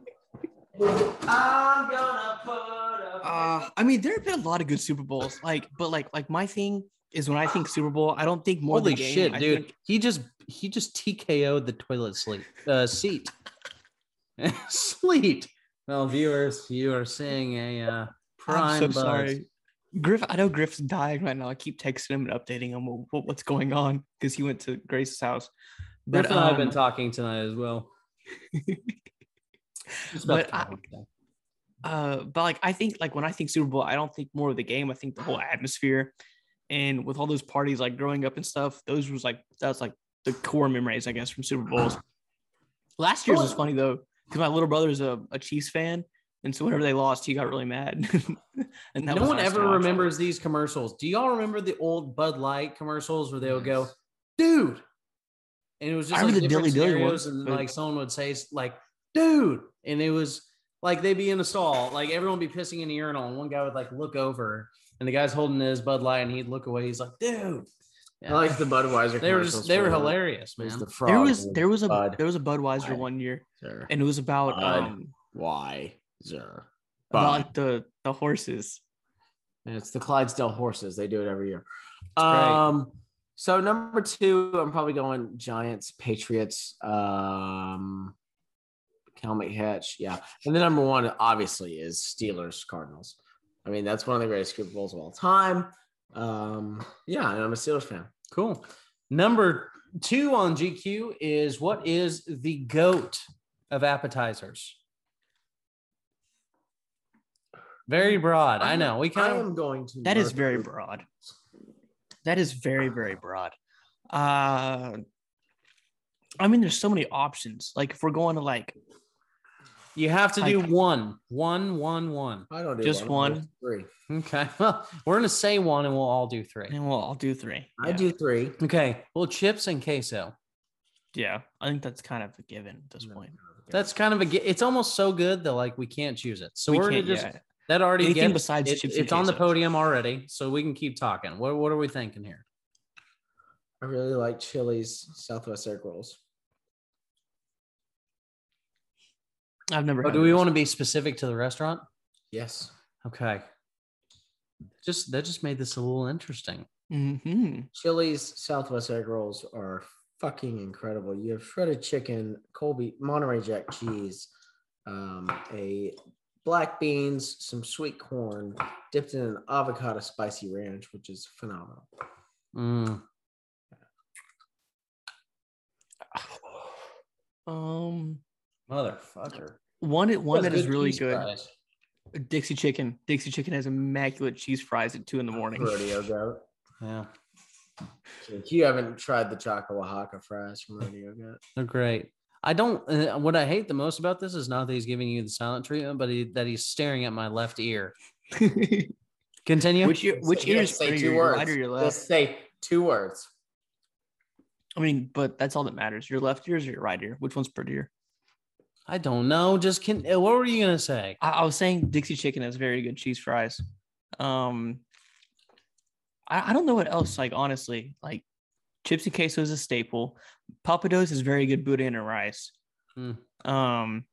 Speaker 3: I'm gonna put up.
Speaker 2: Uh, I mean, there have been a lot of good Super Bowls. Like, but like, like my thing is when I think Super Bowl, I don't think more
Speaker 1: Holy
Speaker 2: the game,
Speaker 1: shit,
Speaker 2: I
Speaker 1: dude!
Speaker 2: think-
Speaker 1: He just he just TKO'd the toilet sleep uh, seat. (laughs) Sleet. Well, viewers, you are seeing a uh, prime
Speaker 2: I'm so
Speaker 1: buzz.
Speaker 2: sorry. Griff, I know Griff's dying right now. I keep texting him and updating him what, what- what's going on because he went to Grace's house.
Speaker 1: Griff
Speaker 2: But
Speaker 1: and I have been
Speaker 2: um,
Speaker 1: talking tonight as well. (laughs)
Speaker 2: But I- uh, but like I think like when I think Super Bowl, I don't think more of the game. I think the whole atmosphere, and with all those parties like growing up and stuff, those was like that's like the core memories I guess from Super Bowls. Last year's was funny though because my little brother's a, a Chiefs fan, and so whenever they lost, he got really mad. (laughs) and that
Speaker 1: no
Speaker 2: was
Speaker 1: one ever
Speaker 2: watch.
Speaker 1: remembers these commercials. Do y'all remember the old Bud Light commercials where they would go, "Dude," and it was just
Speaker 2: I
Speaker 1: like
Speaker 2: the
Speaker 1: different
Speaker 2: Dilly Dilly
Speaker 1: scenarios, and
Speaker 2: but-
Speaker 1: like someone would say like, "Dude," and it was like they'd be in a stall, like everyone would be pissing in the urinal, and one guy would like look over, and the guy's holding his Bud Light, and he'd look away. He's like, "Dude."
Speaker 3: I like the Budweiser.
Speaker 1: they were just they were hilarious, man.
Speaker 3: the frog.
Speaker 2: There was there was a
Speaker 3: Bud.
Speaker 2: there was a Budweiser
Speaker 3: Bud.
Speaker 2: one year,
Speaker 3: Sir.
Speaker 2: and it was about
Speaker 3: Bud.
Speaker 2: um
Speaker 3: Why, sir?
Speaker 2: About
Speaker 3: Bud.
Speaker 2: like the the horses.
Speaker 3: And it's the Clydesdale horses. They do it every year. Um, so number two, I'm probably going Giants, Patriots, um, Helmet Hitch, yeah. And then number one, obviously, is Steelers, Cardinals. I mean, that's one of the greatest Super Bowls of all time. Um, yeah, and I'm a Steelers fan.
Speaker 1: Cool. Number two on GQ is what is the goat of appetizers? Very broad. I know. We
Speaker 3: I
Speaker 1: kind of
Speaker 3: am going to.
Speaker 2: That is very broad. That is very very broad. Uh, I mean, there's so many options. Like if we're going to like
Speaker 1: You have to do
Speaker 2: Like-
Speaker 1: one, one, one, one.
Speaker 3: I don't do
Speaker 2: Just
Speaker 3: I'll do
Speaker 2: one?
Speaker 3: Three.
Speaker 1: Okay. (laughs) Well, we're gonna say one, and we'll all do three.
Speaker 2: And we'll all do three.
Speaker 3: I
Speaker 2: Yeah.
Speaker 3: do three.
Speaker 1: Okay. Well, chips and queso.
Speaker 2: Yeah, I think that's kind of a given at this point.
Speaker 1: That's kind of a. It's almost so good that like we can't choose it. So
Speaker 2: We
Speaker 1: we are gonna
Speaker 2: can't-
Speaker 1: just
Speaker 2: yeah.
Speaker 1: That already
Speaker 2: Anything
Speaker 1: gets,
Speaker 2: besides
Speaker 1: it-
Speaker 2: chips
Speaker 1: It's on the podium already, so we can keep talking. What What are we thinking here?
Speaker 3: I really like Chili's Southwest egg rolls.
Speaker 2: I've never.
Speaker 1: Oh, do we want to be specific to the restaurant?
Speaker 3: Yes.
Speaker 1: Okay. Just that just made this a little interesting.
Speaker 2: Mhm.
Speaker 3: Chili's Southwest egg rolls are fucking incredible. You have shredded chicken, Colby Monterey Jack cheese, um, a black beans, some sweet corn, dipped in an avocado spicy ranch, which is phenomenal.
Speaker 1: Mm. (sighs)
Speaker 2: Um,
Speaker 1: Motherfucker.
Speaker 2: one one
Speaker 1: That's
Speaker 2: really good.
Speaker 1: fries.
Speaker 2: Dixie chicken. Dixie chicken has immaculate cheese fries at two in the morning.
Speaker 3: Rodeo (laughs) goat.
Speaker 1: Yeah,
Speaker 3: So you haven't tried the Choco Oaxaca fries from Rodeo Goat.
Speaker 1: they're great. I don't. Uh, what I hate the most about this is not that he's giving you the silent treatment, but he, that he's staring at my left ear. (laughs) Continue.
Speaker 2: which ear? Which
Speaker 3: Say-
Speaker 2: ear
Speaker 3: yeah, say two words.
Speaker 2: right or your left?
Speaker 3: Just say two words.
Speaker 2: I mean, but that's all that matters. Your left ear is your right ear. Which one's prettier?
Speaker 1: I don't know. Just can. uh, What were you gonna say?
Speaker 2: I, I was saying Dixie chicken has very good cheese fries. Um, I, I don't know what else. Like honestly, like and queso is a staple. Pappadeaux is very good boudin and rice.
Speaker 1: Hmm.
Speaker 2: Um,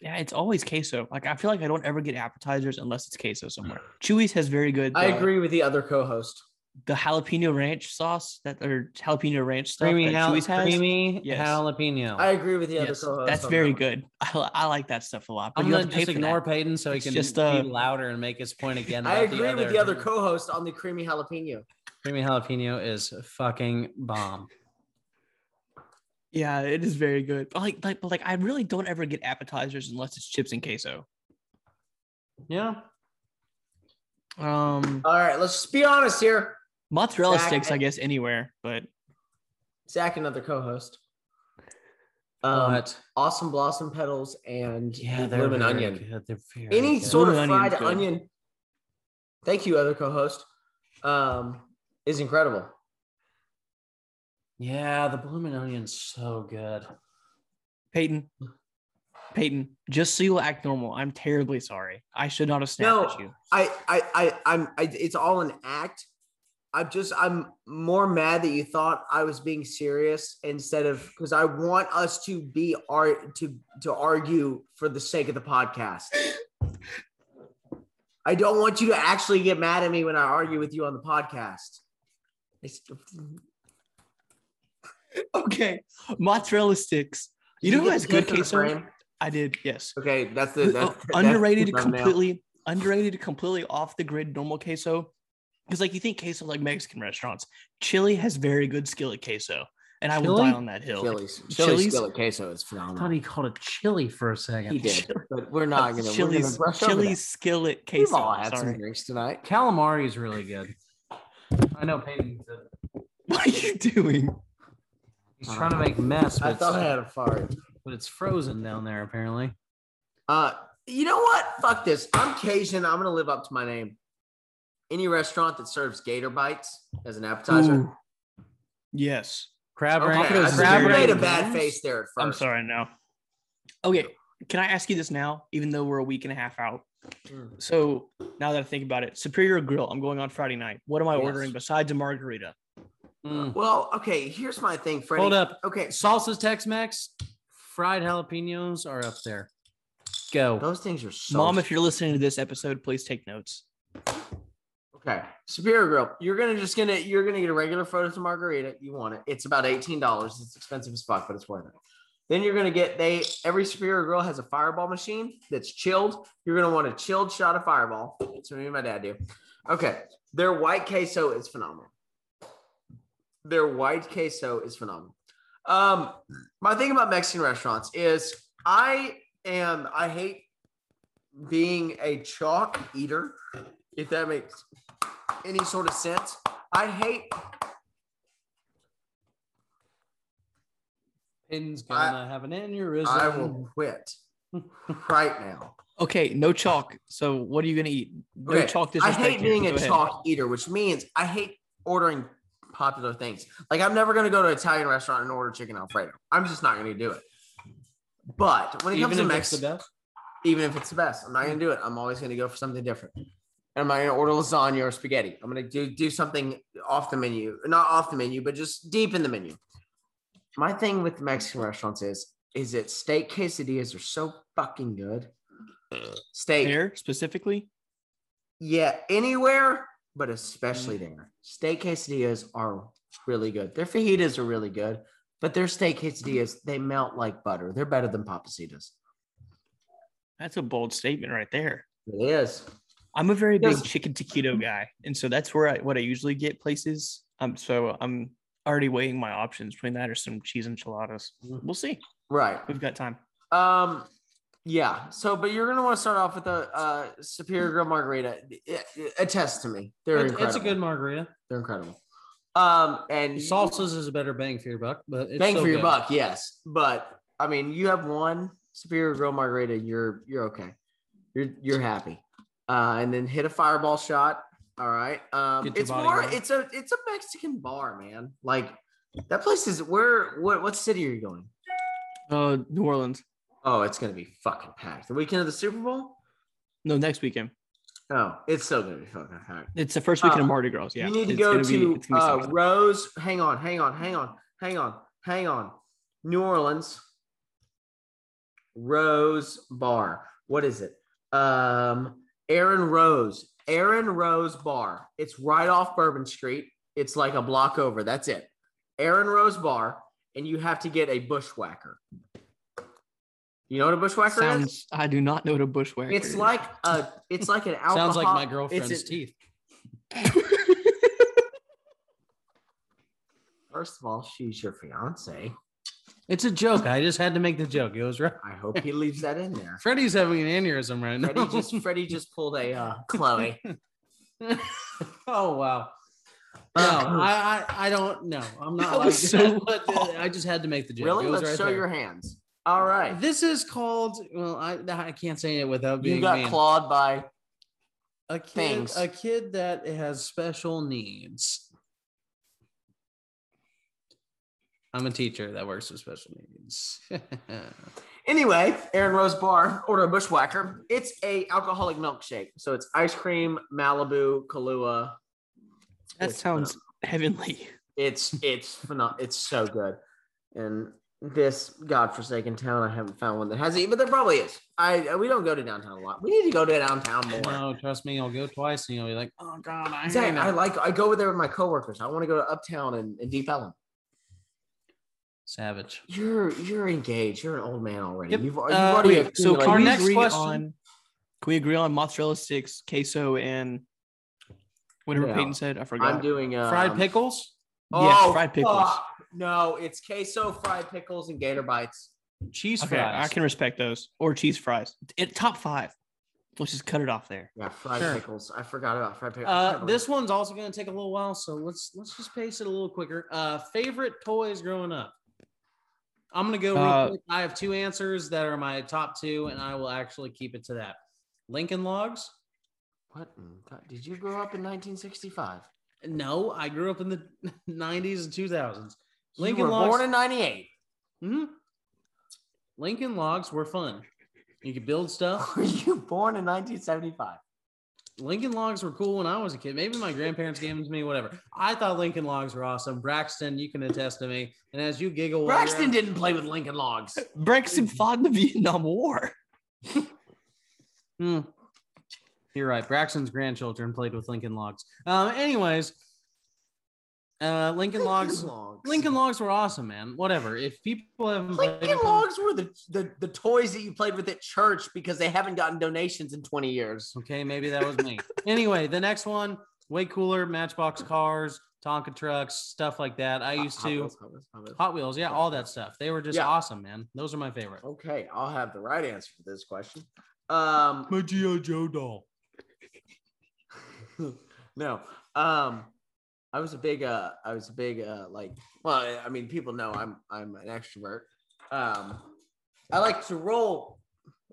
Speaker 2: yeah, it's always queso. Like I feel like I don't ever get appetizers unless it's queso somewhere. (sighs) Chuy's has very good.
Speaker 3: I
Speaker 2: uh,
Speaker 3: agree with the other co-host.
Speaker 2: The jalapeno ranch sauce that or jalapeno ranch stuff
Speaker 1: Creamy,
Speaker 2: that
Speaker 1: jal-
Speaker 2: Chuy's has.
Speaker 1: creamy
Speaker 2: Yes.
Speaker 1: jalapeno.
Speaker 3: I agree with the other
Speaker 2: Yes,
Speaker 3: co-host.
Speaker 2: that's very
Speaker 3: that
Speaker 2: good. I, I like that stuff a lot. But
Speaker 1: I'm
Speaker 2: you
Speaker 1: gonna
Speaker 2: have to pay
Speaker 1: just
Speaker 2: for that.
Speaker 1: ignore Peyton so he
Speaker 2: It's
Speaker 1: can
Speaker 2: just,
Speaker 1: be
Speaker 2: uh,
Speaker 1: louder and make his point again.
Speaker 3: I
Speaker 1: about
Speaker 3: agree with the other co-host on the creamy jalapeno.
Speaker 1: Creamy jalapeno is fucking bomb.
Speaker 2: Yeah, it is very good. But like, like, but like, I really don't ever get appetizers unless it's chips and queso.
Speaker 1: Yeah.
Speaker 2: Um,
Speaker 3: All right, let's just be honest here.
Speaker 2: Mozzarella
Speaker 3: Zac,
Speaker 2: sticks,
Speaker 3: I-
Speaker 2: I guess, anywhere. But
Speaker 3: Zac, another co-host. Um,
Speaker 1: But
Speaker 3: awesome blossom petals and
Speaker 1: yeah,
Speaker 3: the
Speaker 1: they're very
Speaker 3: onion.
Speaker 1: good. Very
Speaker 3: Any
Speaker 1: good.
Speaker 3: sort of fried
Speaker 2: good.
Speaker 3: onion. Thank you, other co-host. Um, is incredible.
Speaker 1: Yeah, the blooming onion's so good.
Speaker 2: Peyton, Peyton, just so you'll act normal. I'm terribly sorry. I should not have snapped
Speaker 3: No.
Speaker 2: at you.
Speaker 3: I, I, I, I'm. I, it's all an act. I'm just. I'm more mad that you thought I was being serious instead of because I want us to be art to to argue for the sake of the podcast. I don't want you to actually get mad at me when I argue with you on the podcast. (laughs)
Speaker 2: Okay, mozzarella sticks. You
Speaker 3: Did
Speaker 2: know who has good
Speaker 3: clip in the
Speaker 2: queso? I did. Yes.
Speaker 3: Okay, that's the that's, that's
Speaker 2: underrated,
Speaker 3: thumbnail.
Speaker 2: completely underrated, completely off the grid normal queso. Because like you think queso like Mexican restaurants, Chili has very good skillet queso, and I will
Speaker 1: Chili?
Speaker 2: die on that hill.
Speaker 3: Chili's. Chili's
Speaker 2: Chili's?
Speaker 3: skillet queso is
Speaker 1: I
Speaker 3: phenomenal.
Speaker 1: thought he called it chili for a second.
Speaker 3: He did, but we're not gonna. we're gonna
Speaker 2: Chili's,
Speaker 3: brush over that.
Speaker 2: Chili's skillet
Speaker 3: We've all had some drinks tonight.
Speaker 1: Calamari is really good. I know Peyton.
Speaker 2: What are you doing?
Speaker 1: He's trying to make mess, but,
Speaker 3: I thought I had a fart.
Speaker 1: but it's frozen down there apparently.
Speaker 3: Uh, you know what? Fuck this. I'm Cajun. I'm gonna live up to my name. Any restaurant that serves gator bites as an appetizer.
Speaker 2: Ooh. Yes.
Speaker 1: Crab
Speaker 3: Okay,
Speaker 1: rank.
Speaker 3: I
Speaker 1: crab
Speaker 3: made a bad face there at 1st
Speaker 2: I'm sorry now. Okay. Can I ask you this now, even though we're a week and a half out?
Speaker 3: Mm.
Speaker 2: So now that I think about it, Superior Grill, I'm going on Friday night. What am I
Speaker 3: Yes.
Speaker 2: ordering besides a margarita?
Speaker 1: Mm.
Speaker 3: Well, okay. Here's my thing, Freddy.
Speaker 1: Hold up.
Speaker 3: Okay,
Speaker 1: Salsa's Tex-Mex, fried jalapenos are up there. Go.
Speaker 3: those things are so.
Speaker 2: Mom, if you're listening to this episode, please take notes.
Speaker 3: Okay, Superior Grill. You're gonna just gonna you're gonna get a regular photo frozen margarita. You want it? It's about eighteen dollars. It's expensive as fuck, but it's worth it. Then you're gonna get they every Superior Grill has a Fireball machine that's chilled. You're gonna want a chilled shot of Fireball. That's what me and my dad do. Okay, their white queso is phenomenal. Their white queso is phenomenal. Um, my thing about Mexican restaurants is I am I hate being a chalk eater, if that makes any sort of sense. I hate
Speaker 1: Peyton's gonna have an aneurysm.
Speaker 3: I will quit right now.
Speaker 2: Okay, no chalk. So what are you gonna eat? No
Speaker 3: Okay,
Speaker 2: chalk.
Speaker 3: I hate being a
Speaker 2: ahead.
Speaker 3: chalk eater, which means I hate ordering popular things. Like I'm never gonna go to an Italian restaurant and order chicken alfredo. I'm just not gonna do it. But when it
Speaker 1: Even
Speaker 3: comes to
Speaker 1: if it's
Speaker 3: Mex,
Speaker 1: the best.
Speaker 3: even if it's the best, I'm not gonna do it. I'm always gonna go for something different. And I'm gonna order lasagna or spaghetti. I'm gonna do do something off the menu, not off the menu, but just deep in the menu. My thing with Mexican restaurants is is that steak quesadillas are so fucking good. Steak,
Speaker 2: There specifically.
Speaker 3: yeah, anywhere, but especially mm. there. Steak quesadillas are really good. Their fajitas are really good, but their steak quesadillas they melt like butter. They're better than papacitas.
Speaker 2: That's a bold statement right there.
Speaker 3: It is.
Speaker 2: I'm a very big
Speaker 3: Yes.
Speaker 2: chicken taquito guy, and so that's where I what I usually get places. Um, so I'm already weighing my options between that or some cheese enchiladas. We'll see.
Speaker 3: Right.
Speaker 2: We've got time.
Speaker 3: Um, yeah. So, but you're gonna want to start off with a uh, Superior Grill Margarita. It- Attest to me, they're
Speaker 1: It's,
Speaker 3: incredible.
Speaker 1: it's a good margarita.
Speaker 3: They're incredible. Um, and
Speaker 1: Salsas is a better bang for your buck, but it's
Speaker 3: bang
Speaker 1: still
Speaker 3: for your
Speaker 1: good.
Speaker 3: buck, yes. But I mean, you have one Superior Grill Margarita, you're you're okay. You're you're happy. Uh, and then hit a fireball shot. All right. Um, it's more.
Speaker 1: going.
Speaker 3: It's a it's a Mexican bar, man. Like that place is where. What what city are you going?
Speaker 2: Uh, New Orleans.
Speaker 3: Oh, it's gonna be fucking packed. The weekend of the Super Bowl.
Speaker 2: No, next weekend.
Speaker 3: Oh, it's still gonna be fucking packed.
Speaker 2: It's the first weekend
Speaker 3: Uh,
Speaker 2: of Mardi Gras. Yeah,
Speaker 3: you need to
Speaker 2: it's
Speaker 3: go to
Speaker 2: be
Speaker 3: uh. Rose. Hang on, hang on, hang on, hang on, hang on. New Orleans. Rose Bar. What is it? Um, Erin Rose. Erin Rose Bar. It's right off Bourbon Street. It's like a block over. That's it. Erin Rose Bar, and you have to get a bushwhacker. You know what a bushwhacker is?
Speaker 2: I do not know what a bushwhacker. Is.
Speaker 3: It's
Speaker 2: is.
Speaker 3: like a. It's like an alcohol. (laughs)
Speaker 1: Sounds like my
Speaker 3: it's
Speaker 1: girlfriend's
Speaker 3: a-
Speaker 1: teeth. (laughs)
Speaker 3: First of all, she's your fiance.
Speaker 1: It's a joke. I just had to make the joke. It was right.
Speaker 3: I hope he leaves that in there.
Speaker 1: Freddy's having an aneurysm right now.
Speaker 3: Freddy just Freddy just pulled a uh, Chloe. (laughs)
Speaker 1: oh wow. (clears throat) Oh, I, I I don't know. I'm not like
Speaker 2: so- (laughs)
Speaker 1: uh, I just had to make the joke.
Speaker 3: really?
Speaker 1: It was
Speaker 3: Let's
Speaker 1: right
Speaker 3: show
Speaker 1: there.
Speaker 3: your hands. All right.
Speaker 1: This is called. Well, I I can't say it without being
Speaker 3: You got
Speaker 1: mean.
Speaker 3: clawed by
Speaker 1: a kid.
Speaker 3: things.
Speaker 1: A kid that has special needs. I'm a teacher that works with special needs. (laughs)
Speaker 3: Anyway, Erin Rose Bar, order a bushwhacker. It's a alcoholic milkshake. So it's ice cream, Malibu, Kahlua.
Speaker 2: that
Speaker 3: It's
Speaker 2: sounds heavenly.
Speaker 3: It's it's phenomenal. It's so good. And this godforsaken town, I haven't found one that has it, but there probably is. I we don't go to downtown a lot. We need to go to downtown more.
Speaker 1: no, trust me, I'll go twice and you'll be like, oh god, I hate
Speaker 3: Exactly. I like I go over there with my coworkers. I want to go to Uptown and, and Deep Ellum.
Speaker 1: Savage.
Speaker 3: You're you're engaged. You're an old man already.
Speaker 1: Yep.
Speaker 3: You've, you've
Speaker 1: Uh,
Speaker 3: already
Speaker 2: Wait, so
Speaker 3: accumulated-
Speaker 2: can
Speaker 1: Our
Speaker 2: we
Speaker 1: next
Speaker 2: agree
Speaker 1: question-
Speaker 2: on? Can we agree on mozzarella sticks, queso, and whatever
Speaker 3: Yeah.
Speaker 2: Peyton said? I forgot.
Speaker 3: I'm doing um,
Speaker 1: Fried pickles, Oh,
Speaker 2: Yeah, fried pickles.
Speaker 3: fuck. No, it's queso, fried pickles, and gator bites.
Speaker 1: cheese
Speaker 2: Okay,
Speaker 1: fries.
Speaker 2: I can respect those or cheese fries. It top five. Let's just cut it off there.
Speaker 3: Yeah, fried
Speaker 1: Sure.
Speaker 3: pickles. I forgot about fried pickles.
Speaker 1: Uh, this one's also going to take a little while, so let's let's just pace it a little quicker. Uh, favorite toys growing up. I'm gonna go. Real
Speaker 2: Uh,
Speaker 1: quick. I have two answers that are my top two, and I will actually keep it to that. Lincoln Logs.
Speaker 3: what? in God- Did you grow up in 1965?
Speaker 1: No, I grew up in the (laughs) 90s and 2000s.
Speaker 3: You
Speaker 1: Lincoln
Speaker 3: were
Speaker 1: Logs.
Speaker 3: born in 98.
Speaker 1: Mhm. Lincoln Logs were fun. You could build stuff. (laughs)
Speaker 3: Were you born in 1975?
Speaker 1: Lincoln Logs were cool when I was a kid. Maybe my grandparents gave them to me, whatever. I thought Lincoln Logs were awesome. Braxton, you can attest to me. And as you giggle,
Speaker 3: Braxton
Speaker 1: out-
Speaker 3: didn't play with Lincoln Logs. (laughs)
Speaker 2: Braxton fought in the Vietnam War. (laughs)
Speaker 1: Hmm. You're right. Braxton's grandchildren played with Lincoln Logs. Um, anyways, uh, Lincoln Logs.
Speaker 3: Logs.
Speaker 1: Lincoln Logs were awesome, man. Whatever. If people haven't
Speaker 3: Lincoln Logs were the, the, the toys that you played with at church because they haven't gotten donations in 20 years.
Speaker 1: Okay, maybe that was me. anyway, the next one, way cooler, Matchbox cars, Tonka trucks, stuff like that. I used
Speaker 3: Hot
Speaker 1: to
Speaker 3: Wheels, Hot Wheels, Hot Wheels.
Speaker 1: Hot Wheels, yeah, all that stuff. They were just
Speaker 3: Yeah.
Speaker 1: awesome, man. Those are my favorite.
Speaker 3: Okay, I'll have the right answer for this question. Um,
Speaker 1: My G.I. Joe doll. (laughs)
Speaker 3: no. Um, I was a big uh I was a big uh like well I mean people know I'm I'm an extrovert. um, I like to roll.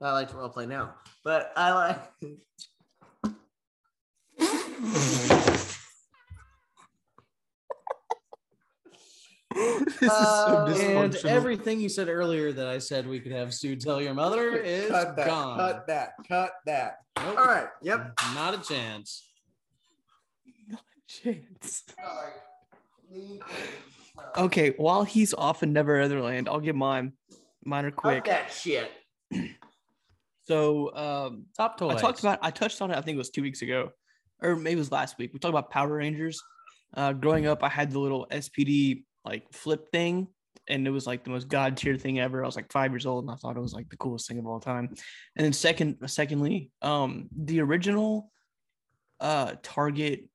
Speaker 3: I like to role play now, but I like. (laughs)
Speaker 2: this is so
Speaker 3: Uh,
Speaker 1: And everything you said earlier that I said we could have Stu tell your mother (laughs) is
Speaker 3: cut that.
Speaker 1: gone.
Speaker 3: Cut that. Cut that.
Speaker 1: Nope.
Speaker 3: All right. Yep.
Speaker 1: Not a chance.
Speaker 2: Chance. (laughs) Okay, while he's off in Never Otherland, I'll get mine. Mine are
Speaker 3: Cut
Speaker 2: quick.
Speaker 3: that shit. (clears throat)
Speaker 2: So um,
Speaker 1: Top toys.
Speaker 2: I talked about I touched on it, I think it was two weeks ago, or maybe it was last week. We talked about Power Rangers. Uh, growing up, I had the little SPD like flip thing, and it was like the most god tier thing ever. I was like five years old, and I thought it was like the coolest thing of all time. And then second, secondly, um, the original uh Target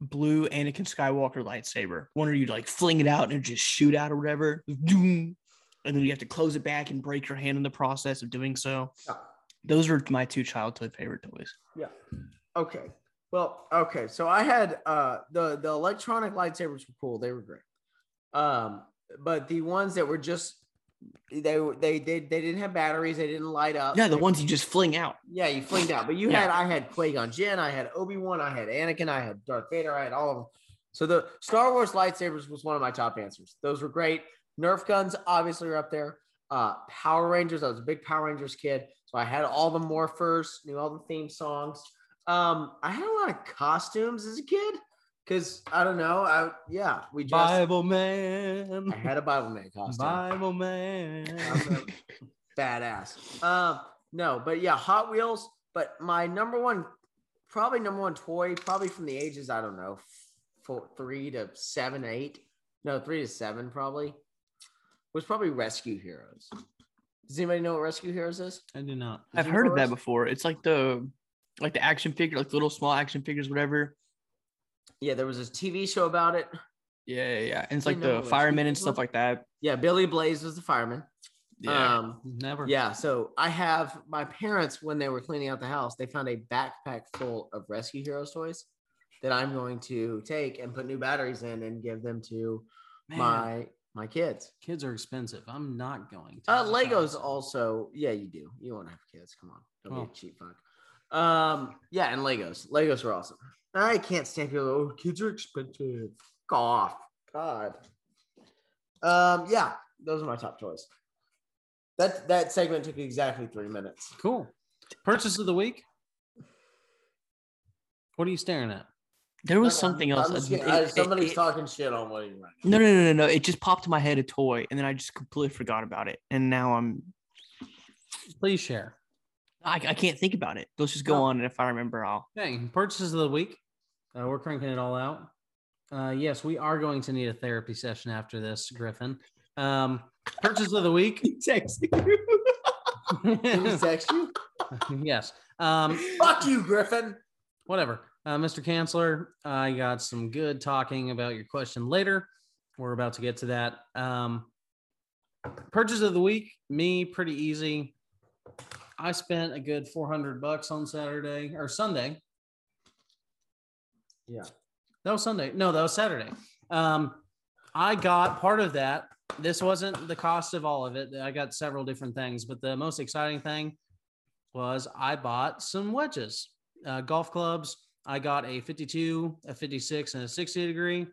Speaker 2: blue Anakin Skywalker lightsaber, one where you like fling it out and just shoot out or whatever, and then you have to close it back and break your hand in the process of doing so.
Speaker 3: Yeah.
Speaker 2: Those were my two childhood favorite toys. Yeah.
Speaker 3: Okay. Well, okay. So I had uh the the electronic lightsabers were cool. They were great. Um, but the ones that were just they they they, they didn't have batteries. They didn't light up.
Speaker 2: Yeah, the
Speaker 3: They-
Speaker 2: ones you just fling out.
Speaker 3: Yeah, you flinged out. But you
Speaker 2: Yeah.
Speaker 3: had I had Qui Gon Jinn, I had Obi Wan, I had Anakin, I had Darth Vader, I had all of them. So the Star Wars lightsabers was one of my top answers. Those were great. Nerf guns obviously are up there. Uh, Power Rangers. I was a big Power Rangers kid, so I had all the morphers, knew all the theme songs. Um, I had a lot of costumes as a kid because I don't know. I yeah, we just
Speaker 1: Bible man.
Speaker 3: I had a Bible Man costume
Speaker 1: Bible man. (laughs)
Speaker 3: badass. Um, no, but yeah, Hot Wheels. But my number one, probably number one toy, probably from the ages I don't know, four, three to seven, eight, no, three to seven, probably was probably Rescue Heroes. Does anybody know what Rescue Heroes is?
Speaker 1: I do not.
Speaker 2: I've
Speaker 3: you
Speaker 2: heard of that before. It's like the like the action figure, like little small action figures, whatever.
Speaker 3: Yeah, there was a TV show about it.
Speaker 2: Yeah, yeah, yeah. And it's like the firemen and stuff like that.
Speaker 3: Yeah, Billy Blaze was the fireman. Um,
Speaker 1: Never.
Speaker 3: Yeah, so I have my parents when they were cleaning out the house, they found a backpack full of Rescue Heroes toys that I'm going to take and put new batteries in and give them to
Speaker 1: Man,
Speaker 3: my my kids.
Speaker 1: kids are expensive. I'm not going to.
Speaker 3: Uh, Legos
Speaker 1: awesome.
Speaker 3: also, yeah, you do. You want to have kids? Come on, don't
Speaker 1: Oh.
Speaker 3: be a cheap fuck. Um, yeah, and Legos. Legos are awesome. I can't stand people. Oh, kids are expensive. Fuck off. God. Um, yeah, those are my top toys. That that segment took exactly three minutes.
Speaker 1: Cool. Purchase of the week. What are you staring at?
Speaker 2: There was
Speaker 3: I'm-
Speaker 2: something
Speaker 3: I'm
Speaker 2: else.
Speaker 3: just
Speaker 2: uh, it-
Speaker 3: I- somebody's
Speaker 2: it-
Speaker 3: talking shit on what you right
Speaker 2: No, no, no, no, no. It just popped in my head a toy, and then I just completely forgot about it. And now I'm
Speaker 1: Please share.
Speaker 2: I, I can't think about it. Let's just go
Speaker 3: No.
Speaker 2: on, and if I remember, I'll.
Speaker 1: Okay, purchases of the week. Uh, we're cranking it all out. Uh, yes, we are going to need a therapy session after this, Griffin. Um, purchase of the week. (laughs) (laughs)
Speaker 3: Did he text you? (laughs)
Speaker 1: yes. Um,
Speaker 3: Fuck you, Griffin.
Speaker 1: whatever. Uh, Mr. Chancellor, I got some good talking about your question later. We're about to get to that. Um, purchase of the week, me, pretty easy. I spent a good 400 bucks on Saturday or Sunday.
Speaker 3: Yeah.
Speaker 1: That was Sunday. No, that was Saturday. Um, I got part of that. This wasn't the cost of all of it. I got several different things, but the most exciting thing was I bought some wedges, uh, golf clubs. I got a 52, a 56, and a 60 degree.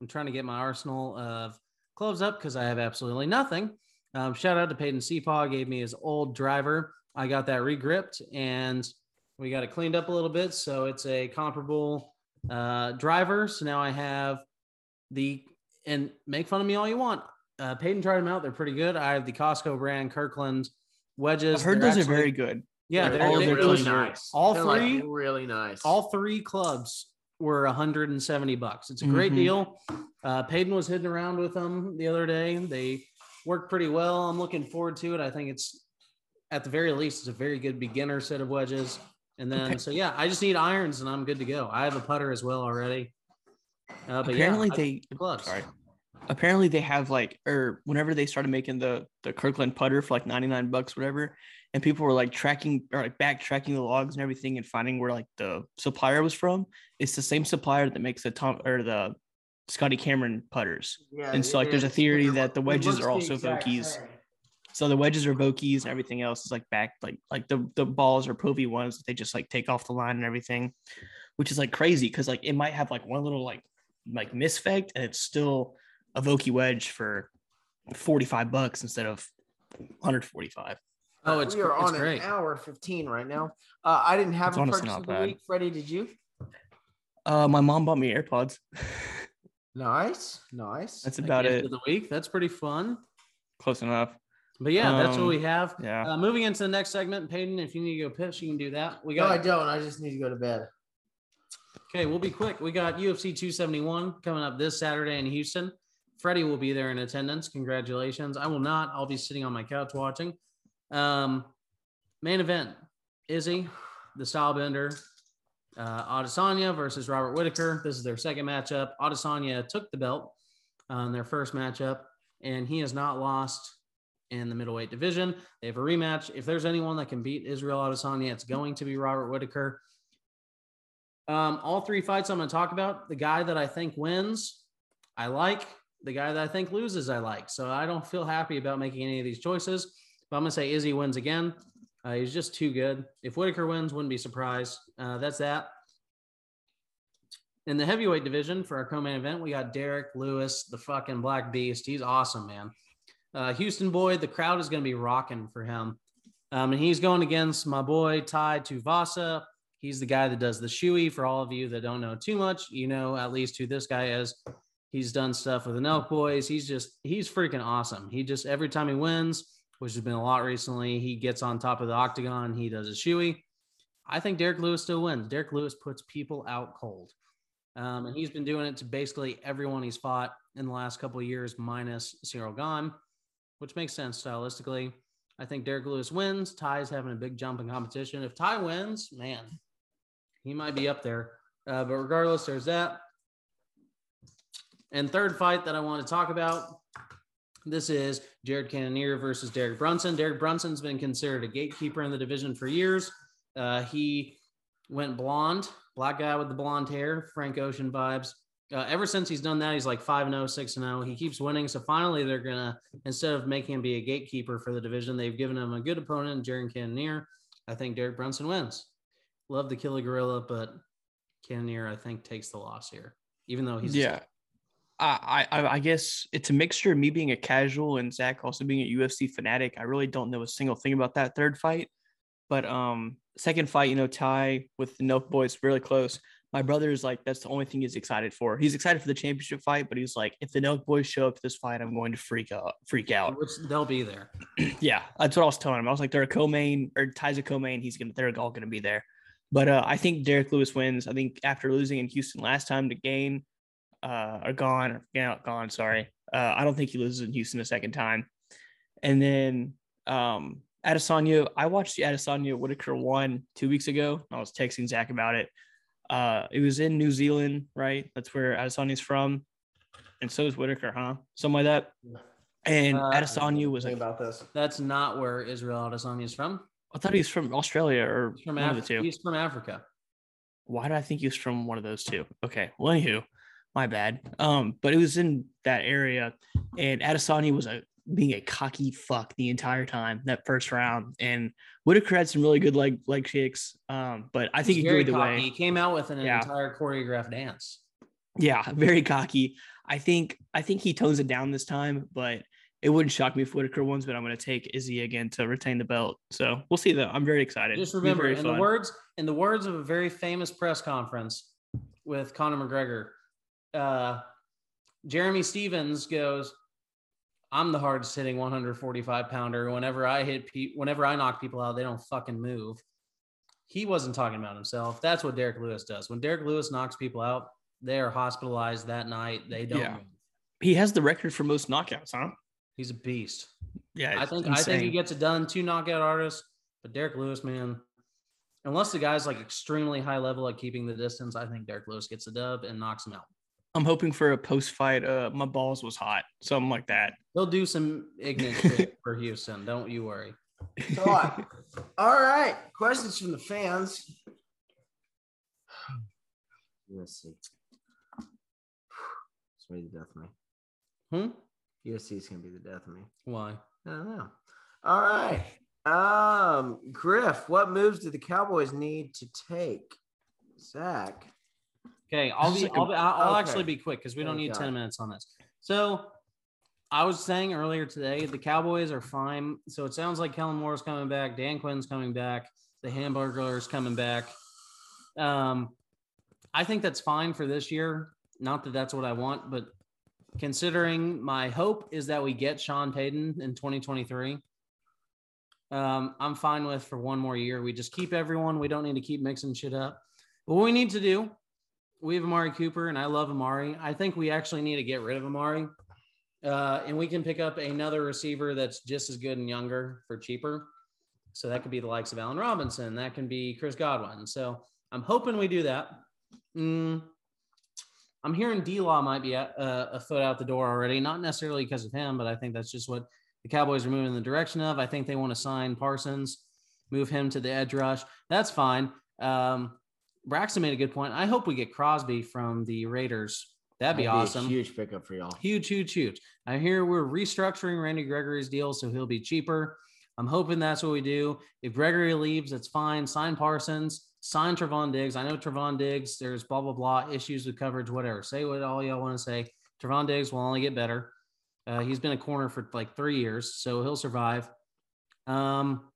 Speaker 1: I'm trying to get my arsenal of clubs up because I have absolutely nothing. Um, shout out to Peyton Seapaw, gave me his old driver. I got that regripped and we got it cleaned up a little bit. So it's a comparable uh, driver. So now I have the, and make fun of me all you want. Uh, Peyton tried them out. They're pretty good. I have the Costco brand Kirkland wedges.
Speaker 2: I've heard
Speaker 1: They're
Speaker 2: those are very good.
Speaker 1: yeah,
Speaker 3: They're
Speaker 1: they're,
Speaker 2: all
Speaker 1: they-
Speaker 2: their
Speaker 3: really nice.
Speaker 1: all
Speaker 3: They're, like,
Speaker 1: three-
Speaker 3: really nice.
Speaker 1: all three clubs were 170 bucks. It's a great
Speaker 2: Mhm.
Speaker 1: deal. Uh, Peyton was hitting around with them the other day. They work pretty well. I'm looking forward to it. I think it's at the very least, it's a very good beginner set of wedges. And then,
Speaker 2: Okay.
Speaker 1: so yeah, I just need irons and I'm good to go. I have a putter as well already. Uh, but
Speaker 2: Apparently,
Speaker 1: yeah,
Speaker 2: they
Speaker 1: the clubs.
Speaker 2: sorry. Apparently, they have like, or whenever they started making the the Kirkland putter for like ninety nine bucks, whatever, and people were like tracking or like backtracking the logs and everything and finding where like the supplier was from. It's the same supplier that makes the Tom or the Scotty Cameron putters.
Speaker 3: Yeah,
Speaker 2: And so, like,
Speaker 3: it
Speaker 2: there's a theory that the wedges are also
Speaker 3: exact
Speaker 2: Vokeys.
Speaker 3: Same.
Speaker 2: So the wedges are Vokeys and everything else is like back, like like the the balls are Pro V ones that they just like take off the line and everything, which is like crazy because like it might have like one little like like misfect and it's still a Vokey wedge for 45 bucks instead of 145.
Speaker 1: Oh, it's,
Speaker 3: we are
Speaker 1: it's
Speaker 3: on
Speaker 1: great.
Speaker 3: an hour 15 right now. Uh, I didn't have
Speaker 2: It's
Speaker 3: a
Speaker 2: honestly
Speaker 3: purchase
Speaker 2: not
Speaker 3: of the
Speaker 2: bad.
Speaker 3: week. Freddy, did you?
Speaker 2: Uh, my mom bought me AirPods. (laughs)
Speaker 3: Nice, nice.
Speaker 2: That's about it.
Speaker 1: of the week. That's pretty fun.
Speaker 2: Close enough.
Speaker 1: But yeah, that's what
Speaker 2: Um,
Speaker 1: we have.
Speaker 2: Yeah.
Speaker 1: Uh, moving into the next segment, Peyton, if you need to go piss, you can do that. We
Speaker 3: no, I don't. I just need to go to bed.
Speaker 1: okay. We'll be quick. We got UFC 271 coming up this Saturday in Houston. Freddy will be there in attendance. Congratulations. I will not. I'll be sitting on my couch watching. Um, main event: Izzy, the style bender, uh, Adesanya versus Robert Whitaker. This is their second matchup. Adesanya took the belt on their first matchup, and he has not lost in the middleweight division. They have a rematch. If there's anyone that can beat Israel Adesanya, it's going to be Robert Whitaker. Um, all three fights I'm going to talk about. The guy that I think wins, I like. The guy that I think loses, I like. So I don't feel happy about making any of these choices. But I'm going to say Izzy wins again. Uh, he's just too good. If Whitaker wins, wouldn't be surprised. Uh, that's that. In the heavyweight division for our co-main event, we got Derrick Lewis, the fucking Black Beast. He's awesome, man. Uh, Houston boy, the crowd is going to be rocking for him. Um, and he's going against my boy Tai Tuivasa. He's the guy that does the shoey. For all of you that don't know too much, you know at least who this guy is. He's done stuff with the Nelk Boys. He's just he's freaking awesome. He just every time he wins, which has been a lot recently, he gets on top of the octagon. He does a shoey. I think Derrick Lewis still wins. Derrick Lewis puts people out cold. Um, and he's been doing it to basically everyone he's fought in the last couple of years, minus Ciryl Gane, which makes sense stylistically. I think Derrick Lewis wins. Tai's having a big jump in competition. If Tai wins, man, he might be up there. Uh, but regardless, there's that. And third fight that I want to talk about this is Jared Cannonier versus Derek Brunson. Derek Brunson's been considered a gatekeeper in the division for years. Uh, he went blonde, black guy with the blonde hair, Frank Ocean vibes. Uh, ever since he's done that, he's like 5 0, 6 0. He keeps winning. So finally, they're going to, instead of making him be a gatekeeper for the division, they've given him a good opponent, Jared Cannonier. I think Derek Brunson wins. Love to kill a gorilla, but Cannonier, I think, takes the loss here, even though he's
Speaker 2: yeah. I, I I guess it's a mixture of me being a casual and Zac also being a UFC fanatic. I really don't know a single thing about that third fight. But um second fight, you know, Tai with the Nelk boys really close. My brother is like, that's the only thing he's excited for. He's excited for the championship fight, but he's like, if the Nelk boys show up to this fight, I'm going to freak out, freak out.
Speaker 1: which they'll be there. (clears throat)
Speaker 2: yeah, that's what I was telling him. I was like, they're a co-main or Tai's a co-main. He's gonna, they're all gonna be there. But uh, I think Derrick Lewis wins. I think after losing in Houston last time to gain, uh, or gone, or yeah, gone. Sorry, uh, I don't think he loses in Houston a second time. And then um, Adesanya, I watched the Adesanya Whitaker one two weeks ago. I was texting Zac about it. Uh, it was in New Zealand, right? That's where Adesanya's from, and so is Whitaker, huh? Something like that. And
Speaker 1: Uh,
Speaker 2: Adesanya was like,
Speaker 3: about this.
Speaker 1: That's not where Israel Adesanya is from.
Speaker 2: I thought he was from Australia or
Speaker 1: He's from
Speaker 2: one of
Speaker 1: Africa.
Speaker 2: the two.
Speaker 1: He's from Africa.
Speaker 2: Why do I think he was from one of those two? Okay. Well, anywho, my bad. Um, but it was in that area, and Adesanya was a being a cocky fuck the entire time that first round, and Whitaker had some really good leg leg kicks. Um, but I think he either
Speaker 1: cocky.
Speaker 2: way.
Speaker 1: He came out with an
Speaker 2: Yeah.
Speaker 1: entire choreographed dance.
Speaker 2: Yeah, very cocky. I think I think he tones it down this time, but it wouldn't shock me if Whitaker wins. But I'm going to take Izzy again to retain the belt. So we'll see. Though I'm very excited.
Speaker 1: Just remember, in the words in the words of a very famous press conference with Conor McGregor, uh, Jeremy Stephens goes, "I'm the hardest hitting 145 pounder. Whenever I hit, pe- whenever I knock people out, they don't fucking move." He wasn't talking about himself. That's what Derrick Lewis does. When Derrick Lewis knocks people out, they are hospitalized that night. They don't.
Speaker 2: Yeah.
Speaker 1: move.
Speaker 2: he has the record for most knockouts, huh?
Speaker 1: He's a beast.
Speaker 2: Yeah,
Speaker 1: I think I think he gets it done. Two knockout artists, but Derrick Lewis, man, unless the guy's like extremely high level at keeping the distance, I think Derrick Lewis gets a dub and knocks him out.
Speaker 2: I'm hoping for a post fight. Uh, my balls was hot, something like that.
Speaker 1: He'll do some ignorant (laughs) shit for Houston. Don't you worry.
Speaker 3: Thought. All right. Questions from the fans. USC. It's gonna be the death of me.
Speaker 1: Hmm?
Speaker 3: USC is gonna be the death of me.
Speaker 1: Why?
Speaker 3: I don't know. All right. Um, Griff, what moves do the Cowboys need to take? Zac.
Speaker 1: Okay, I'll be. I'll, be I'll,
Speaker 3: okay.
Speaker 1: actually be quick because we don't
Speaker 3: Thank
Speaker 1: need
Speaker 3: God.
Speaker 1: ten minutes on this. So, I was saying earlier today, the Cowboys are fine. So it sounds like Kellen Moore's coming back, Dan Quinn's coming back, the Hamburglar's coming back. Um, I think that's fine for this year. Not that that's what I want, but considering my hope is that we get Sean Payton in 2023. Um, I'm fine with for one more year. We just keep everyone. We don't need to keep mixing shit up. But what we need to do, we have Amari Cooper, and I love Amari. I think we actually need to get rid of Amari. Uh, and we can pick up another receiver that's just as good and younger for cheaper. So that could be the likes of Allen Robinson. That can be Chris Godwin. So I'm hoping we do that. Mm, I'm hearing D Law might be a, a foot out the door already, not necessarily because of him, but I think that's just what the Cowboys are moving in the direction of. I think they want to sign Parsons, move him to the edge rush. That's fine. Um, Braxton made a good point. I hope we get Crosby from the Raiders. That'd be
Speaker 3: That'd
Speaker 1: awesome.
Speaker 3: a huge pickup for y'all.
Speaker 1: Huge, huge, huge. I hear we're restructuring Randy Gregory's deal, so he'll be cheaper. I'm hoping that's what we do. If Gregory leaves, that's fine. Sign Parsons, sign Trevon Diggs. I know Trevon Diggs, there's blah, blah, blah, issues with coverage, whatever. Say what all y'all want to say. Trevon Diggs will only get better. Uh, he's been a corner for like three years, so he'll survive. Um,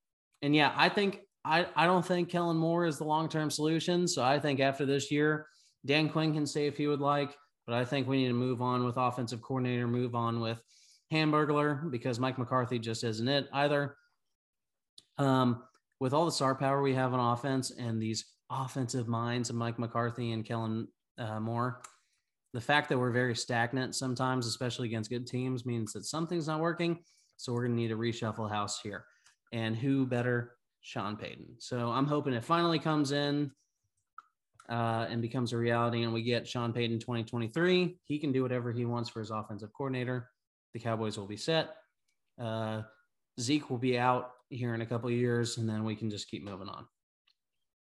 Speaker 1: and yeah, I think I, I don't think Kellen Moore is the long term solution. So I think after this year, Dan Quinn can stay if he would like, but I think we need to move on with offensive coordinator, move on with Hamburglar because Mike McCarthy just isn't it either. Um, with all the star power we have on offense and these offensive minds of Mike McCarthy and Kellen uh, Moore, the fact that we're very stagnant sometimes, especially against good teams, means that something's not working. So we're going to need to reshuffle house here. And who better? Sean Payton. So I'm hoping it finally comes in uh, and becomes a reality, and we get Sean Payton 2023. He can do whatever he wants for his offensive coordinator. The Cowboys will be set. Uh, Zeke will be out here in a couple of years, and then we can just keep moving on.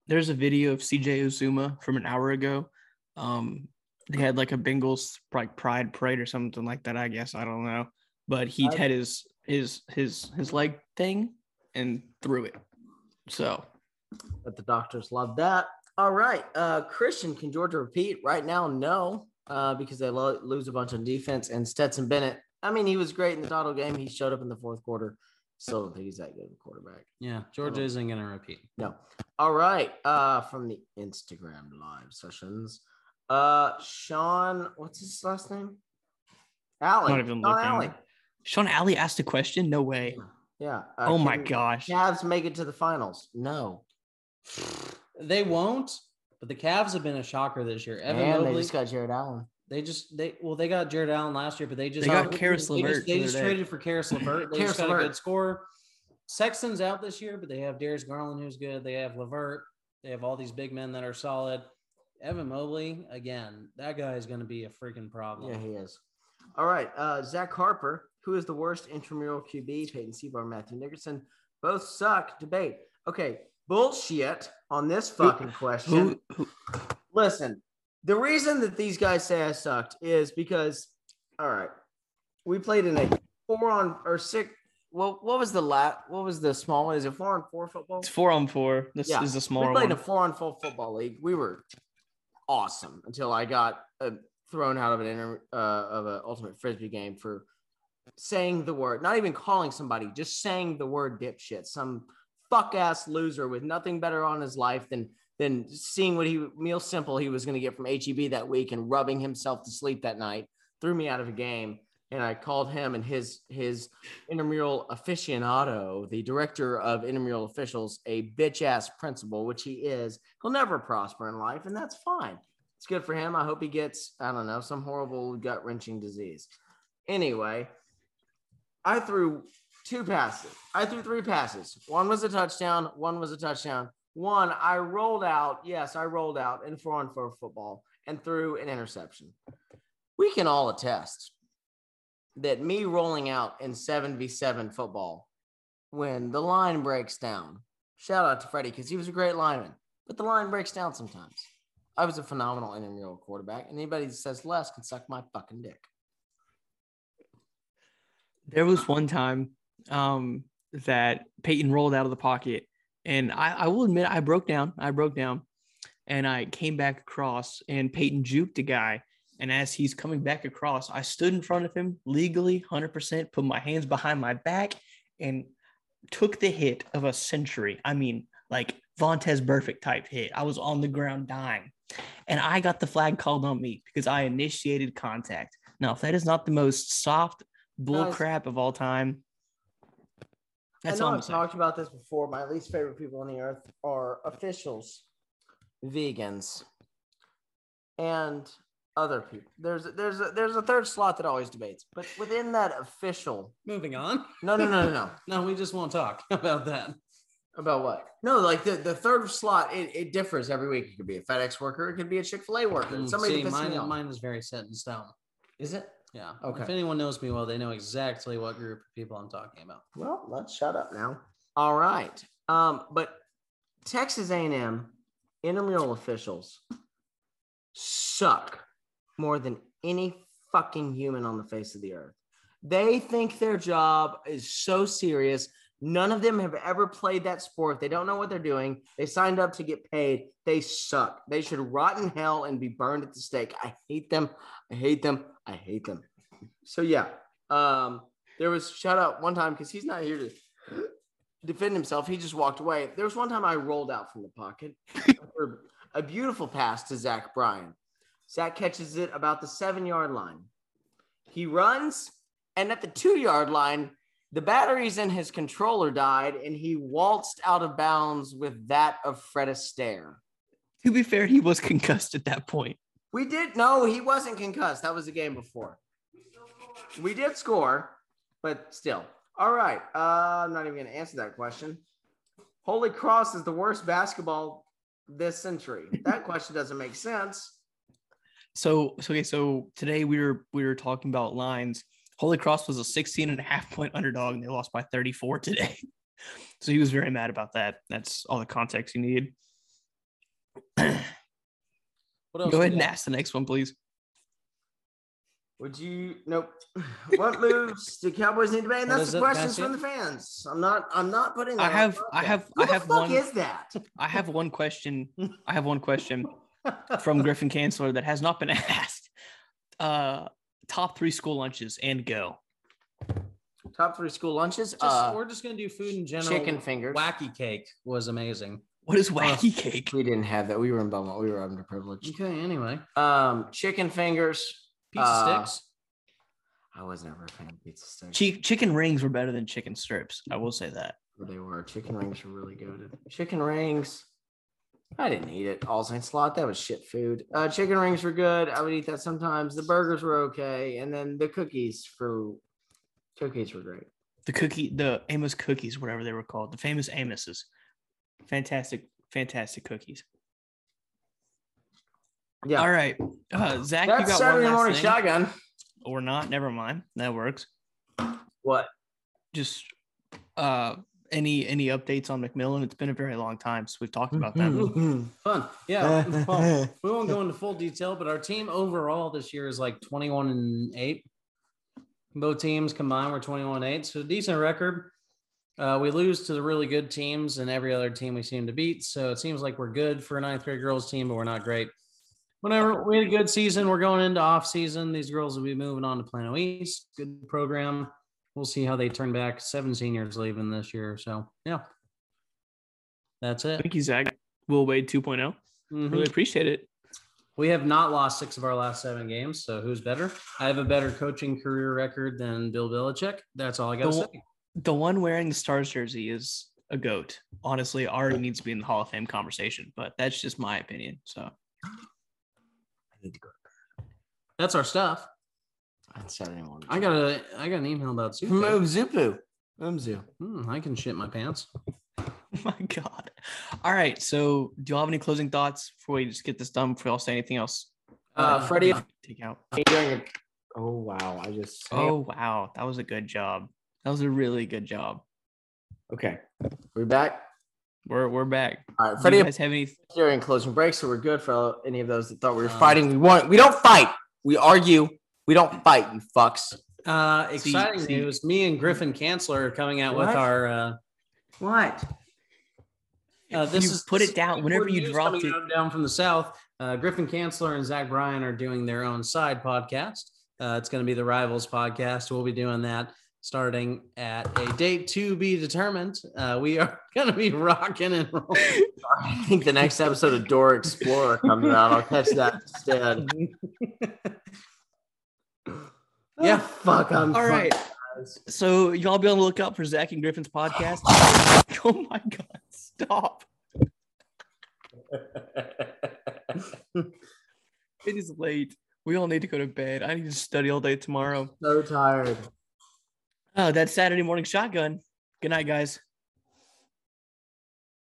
Speaker 2: There's a video of CJ Uzomah from an hour ago. Um, they had like a Bengals like pride parade or something like that. I guess I don't know, but he had his his his his leg thing and threw it. So
Speaker 3: But the doctors love that. All right. Uh, Christian, can Georgia repeat? Right now, no, uh, because they lo- lose a bunch on defense. And Stetson Bennett, I mean, he was great in the title game. He showed up in the fourth quarter. Still don't think he's that good of a quarterback.
Speaker 1: Yeah, Georgia isn't going to repeat.
Speaker 3: No. All right. Uh, from the Instagram live sessions, uh, Sean, what's his last name? Allie.
Speaker 2: Not even
Speaker 3: Sean
Speaker 2: looking.
Speaker 3: Alley.
Speaker 2: Sean Alley asked a question. No way.
Speaker 3: Yeah. Uh,
Speaker 2: Oh my gosh.
Speaker 3: Cavs make it to the finals? No. (sighs)
Speaker 1: They won't, but the Cavs have been a shocker this year. Evan
Speaker 3: and they
Speaker 1: Mobley,
Speaker 3: just got Jarrett Allen.
Speaker 1: They just they well they got Jarrett Allen last year, but they just
Speaker 2: They got
Speaker 1: they Caris
Speaker 2: LeVert
Speaker 1: They just,
Speaker 2: other day.
Speaker 1: traded for Caris (laughs) Levert. They just
Speaker 3: Caris
Speaker 1: got a good scorer. Sexton's out this year, but they have Darius Garland who's good. They have Levert. They have all these big men that are solid. Evan Mobley again. That guy is going to be a freaking problem.
Speaker 3: Yeah, he is. All right. Uh, Zach Harper, who is the worst intramural QB? Peyton Seabar, Matthew Nickerson. Both suck. Debate. Okay. Bullshit on this fucking question. Listen, the reason that these guys say I sucked is because, all right, we played in a four on or six. Well, what was the lat? What was the small one? Is it four on four football?
Speaker 2: it's four on four. This
Speaker 3: Yeah,
Speaker 2: is the
Speaker 3: we
Speaker 2: smaller
Speaker 3: played
Speaker 2: one.
Speaker 3: a four on four football league. We were awesome until I got uh, thrown out of an inter, uh, of an ultimate frisbee game for saying the word, not even calling somebody, just saying the word dipshit. Some fuck ass loser with nothing better on his life than than seeing what he meal simple he was going to get from HEB that week and rubbing himself to sleep that night threw me out of a game. And I called him and his his intramural aficionado, the director of intramural officials, a bitch ass principal, which he is. He'll never prosper in life, and that's fine. It's good for him. I hope he gets, I don't know, some horrible gut wrenching disease. Anyway, I threw two passes. I threw three passes. One was a touchdown. One was a touchdown. One, I rolled out. Yes, I rolled out in four on four football and threw an interception. We can all attest that me rolling out in 7v7 football when the line breaks down. Shout out to Freddy because he was a great lineman, but the line breaks down sometimes. I was a phenomenal intramural quarterback, and anybody that says less can suck my fucking dick.
Speaker 2: There was one time, um, that Peyton rolled out of the pocket. And I, I will admit, I broke down. I broke down and I came back across, and Peyton juked a guy. And as he's coming back across, I stood in front of him legally, 100%, put my hands behind my back, and took the hit of a century. I mean, like Vontaze Burfict type hit. I was on the ground dying. And I got the flag called on me because I initiated contact. Now, if that is not the most soft bull
Speaker 3: Guys.
Speaker 2: crap of all time, that's
Speaker 3: I
Speaker 2: all
Speaker 3: know
Speaker 2: I'm
Speaker 3: I've
Speaker 2: saying.
Speaker 3: talked about this before. My least favorite people on the earth are officials, vegans, and other people. There's there's a, there's a third slot that always debates, but within that official,
Speaker 1: Moving on.
Speaker 3: no no no no no (laughs)
Speaker 1: No, we just won't talk (laughs) about that.
Speaker 3: about what? No, like the, the third slot, it, it differs every week. It could be a FedEx worker, it could be a Chick Fil A worker.
Speaker 1: Mm,
Speaker 3: Somebody
Speaker 1: See,
Speaker 3: that pisses
Speaker 1: mine, mine is very set in stone.
Speaker 3: Is it?
Speaker 1: Yeah.
Speaker 3: Okay.
Speaker 1: If anyone knows me well, they know exactly what group of people I'm talking about.
Speaker 3: Well, let's shut up now. All right. Um, but Texas A&M intramural officials suck more than any fucking human on the face of the earth. They think their job is so serious. None of them have ever played that sport. They don't know what they're doing. They signed up to get paid. They suck. They should rot in hell and be burned at the stake. I hate them. I hate them. I hate them. So yeah, um, there was shout out one time because he's not here to defend himself. He just walked away. There was one time I rolled out from the pocket for a beautiful pass to Zac Bryan. Zac catches it about the seven yard line. He runs, and at the two yard line, the batteries in his controller died, and he waltzed out of bounds with that of Fred Astaire.
Speaker 2: To be fair, he was concussed at that point.
Speaker 3: We did no, he wasn't concussed. That was the game before. We did score, but still. All right. Uh, I'm not even going to answer that question. Holy Cross is the worst basketball this century. That question doesn't make sense.
Speaker 2: So, so okay, so today we were we were talking about lines. Holy Cross was a 16 and a half point underdog and they lost by 34 today. (laughs) So he was very mad about that. That's all the context you need. (clears throat)
Speaker 1: What else?
Speaker 2: Go ahead and ask the next one, please.
Speaker 3: Would you? Nope. (laughs) What moves do Cowboys need to make? And
Speaker 1: What
Speaker 3: that's
Speaker 1: is
Speaker 3: the
Speaker 1: it,
Speaker 3: questions
Speaker 1: Bastian?
Speaker 3: from the fans. I'm not. I'm not putting.
Speaker 2: I
Speaker 3: That on
Speaker 2: have-
Speaker 3: the
Speaker 2: I
Speaker 3: podcast.
Speaker 2: have-
Speaker 3: Who
Speaker 2: I
Speaker 3: the
Speaker 2: have
Speaker 3: fuck
Speaker 2: one-
Speaker 3: is that? (laughs)
Speaker 2: I have one question. (laughs) I have one question from Griffin Chancellor that has not been asked. Uh top three school lunches and go.
Speaker 3: Top three school lunches.
Speaker 1: Just,
Speaker 3: uh,
Speaker 1: we're just gonna do food in general.
Speaker 3: chicken fingers.
Speaker 1: Wacky cake was amazing.
Speaker 2: What is wacky cake?
Speaker 3: We didn't have that. We were in Belmont. We were underprivileged.
Speaker 1: Okay. Anyway,
Speaker 3: Um, chicken fingers.
Speaker 1: pizza
Speaker 3: Uh,
Speaker 1: sticks.
Speaker 3: I was never a fan of pizza sticks.
Speaker 2: Chi- chicken rings were better than chicken strips. I will say that.
Speaker 3: They were. Chicken rings were really good. Chicken rings. I didn't eat it. All Saints lot. That was shit food. Uh, chicken rings were good. I would eat that sometimes. The burgers were okay, and then the cookies for cookies were great.
Speaker 2: The cookie, the Amos cookies, whatever they were called, the famous Amos's. Fantastic, fantastic cookies.
Speaker 3: Yeah,
Speaker 2: All right, uh, Zac, you got
Speaker 3: Saturday
Speaker 2: one last
Speaker 3: morning
Speaker 2: thing.
Speaker 3: shotgun.
Speaker 2: or not? Never mind, that works.
Speaker 3: What?
Speaker 2: Just uh, any any updates on McMillen? It's been a very long time since we've talked about them.
Speaker 1: Fun. Yeah. well, (laughs) we won't go into full detail, but our team overall this year is like 21 and 8. Both teams combined were 21 and 8. So decent record. Uh, we lose to the really good teams, and every other team we seem to beat. So it seems like we're good for a ninth grade girls team, but we're not great. Whenever we had a good season, we're going into off season. These girls will be moving on to Plano East. Good program. We'll see how they turn back. Seven seniors leaving this year. So yeah. That's it.
Speaker 2: Thank you, Zac. Will Wade 2.0.
Speaker 1: Mhm.
Speaker 2: Really appreciate it.
Speaker 1: We have not lost six of our last seven games. So who's better? I have a better coaching career record than Bill Belichick. That's all I got to say.
Speaker 2: One- The one wearing the Stars jersey is a goat. Honestly, already needs to be in the Hall of Fame conversation, but that's just my opinion. So
Speaker 3: I need to go.
Speaker 1: That's our stuff.
Speaker 3: That's Saturday morning.
Speaker 1: I got a I got an email about Zuko.
Speaker 3: Move Zupu. Umzu.
Speaker 1: Hmm, I can shit my pants.
Speaker 2: Oh (laughs) my god. All right. So do you have any closing thoughts before we just get this done? Before y'all say anything else?
Speaker 3: Uh, Freddy,
Speaker 2: take out.
Speaker 3: Oh wow! I just.
Speaker 2: Oh wow, that was a good job. That was a really good job.
Speaker 3: Okay. We're back.
Speaker 2: We're we're back.
Speaker 3: All right,
Speaker 2: Do
Speaker 3: Freddy.
Speaker 2: you guys have any?
Speaker 3: during closing break, so we're good for any of those that thought we were
Speaker 1: Um,
Speaker 3: fighting. We want. We don't fight. We argue. We don't fight. You fucks.
Speaker 1: Uh, exciting
Speaker 2: see-
Speaker 1: news. Me and Griffin Chancellor are coming out with our. Uh,
Speaker 3: What?
Speaker 1: uh, this
Speaker 2: You
Speaker 1: is
Speaker 2: put it down whenever you
Speaker 1: news
Speaker 2: dropped it.
Speaker 1: Down from the south, uh, Griffin Chancellor and Zac Bryan are doing their own side podcast. Uh, it's going to be the Rivals podcast. We'll be doing that starting at a date to be determined. Uh, we are (laughs) going to be rocking and rolling. (laughs)
Speaker 3: I think the next episode of Door Explorer comes out. I'll catch that instead. (laughs)
Speaker 1: Yeah.
Speaker 3: fuck. I'm
Speaker 2: All right.
Speaker 3: fucked, guys.
Speaker 2: So y'all be on the lookout for Zac and Griffin's podcast. oh my god, stop. It is late. We all need to go to bed. I need to study all day tomorrow.
Speaker 3: so tired.
Speaker 2: Oh, that's Saturday morning shotgun. Good night, guys.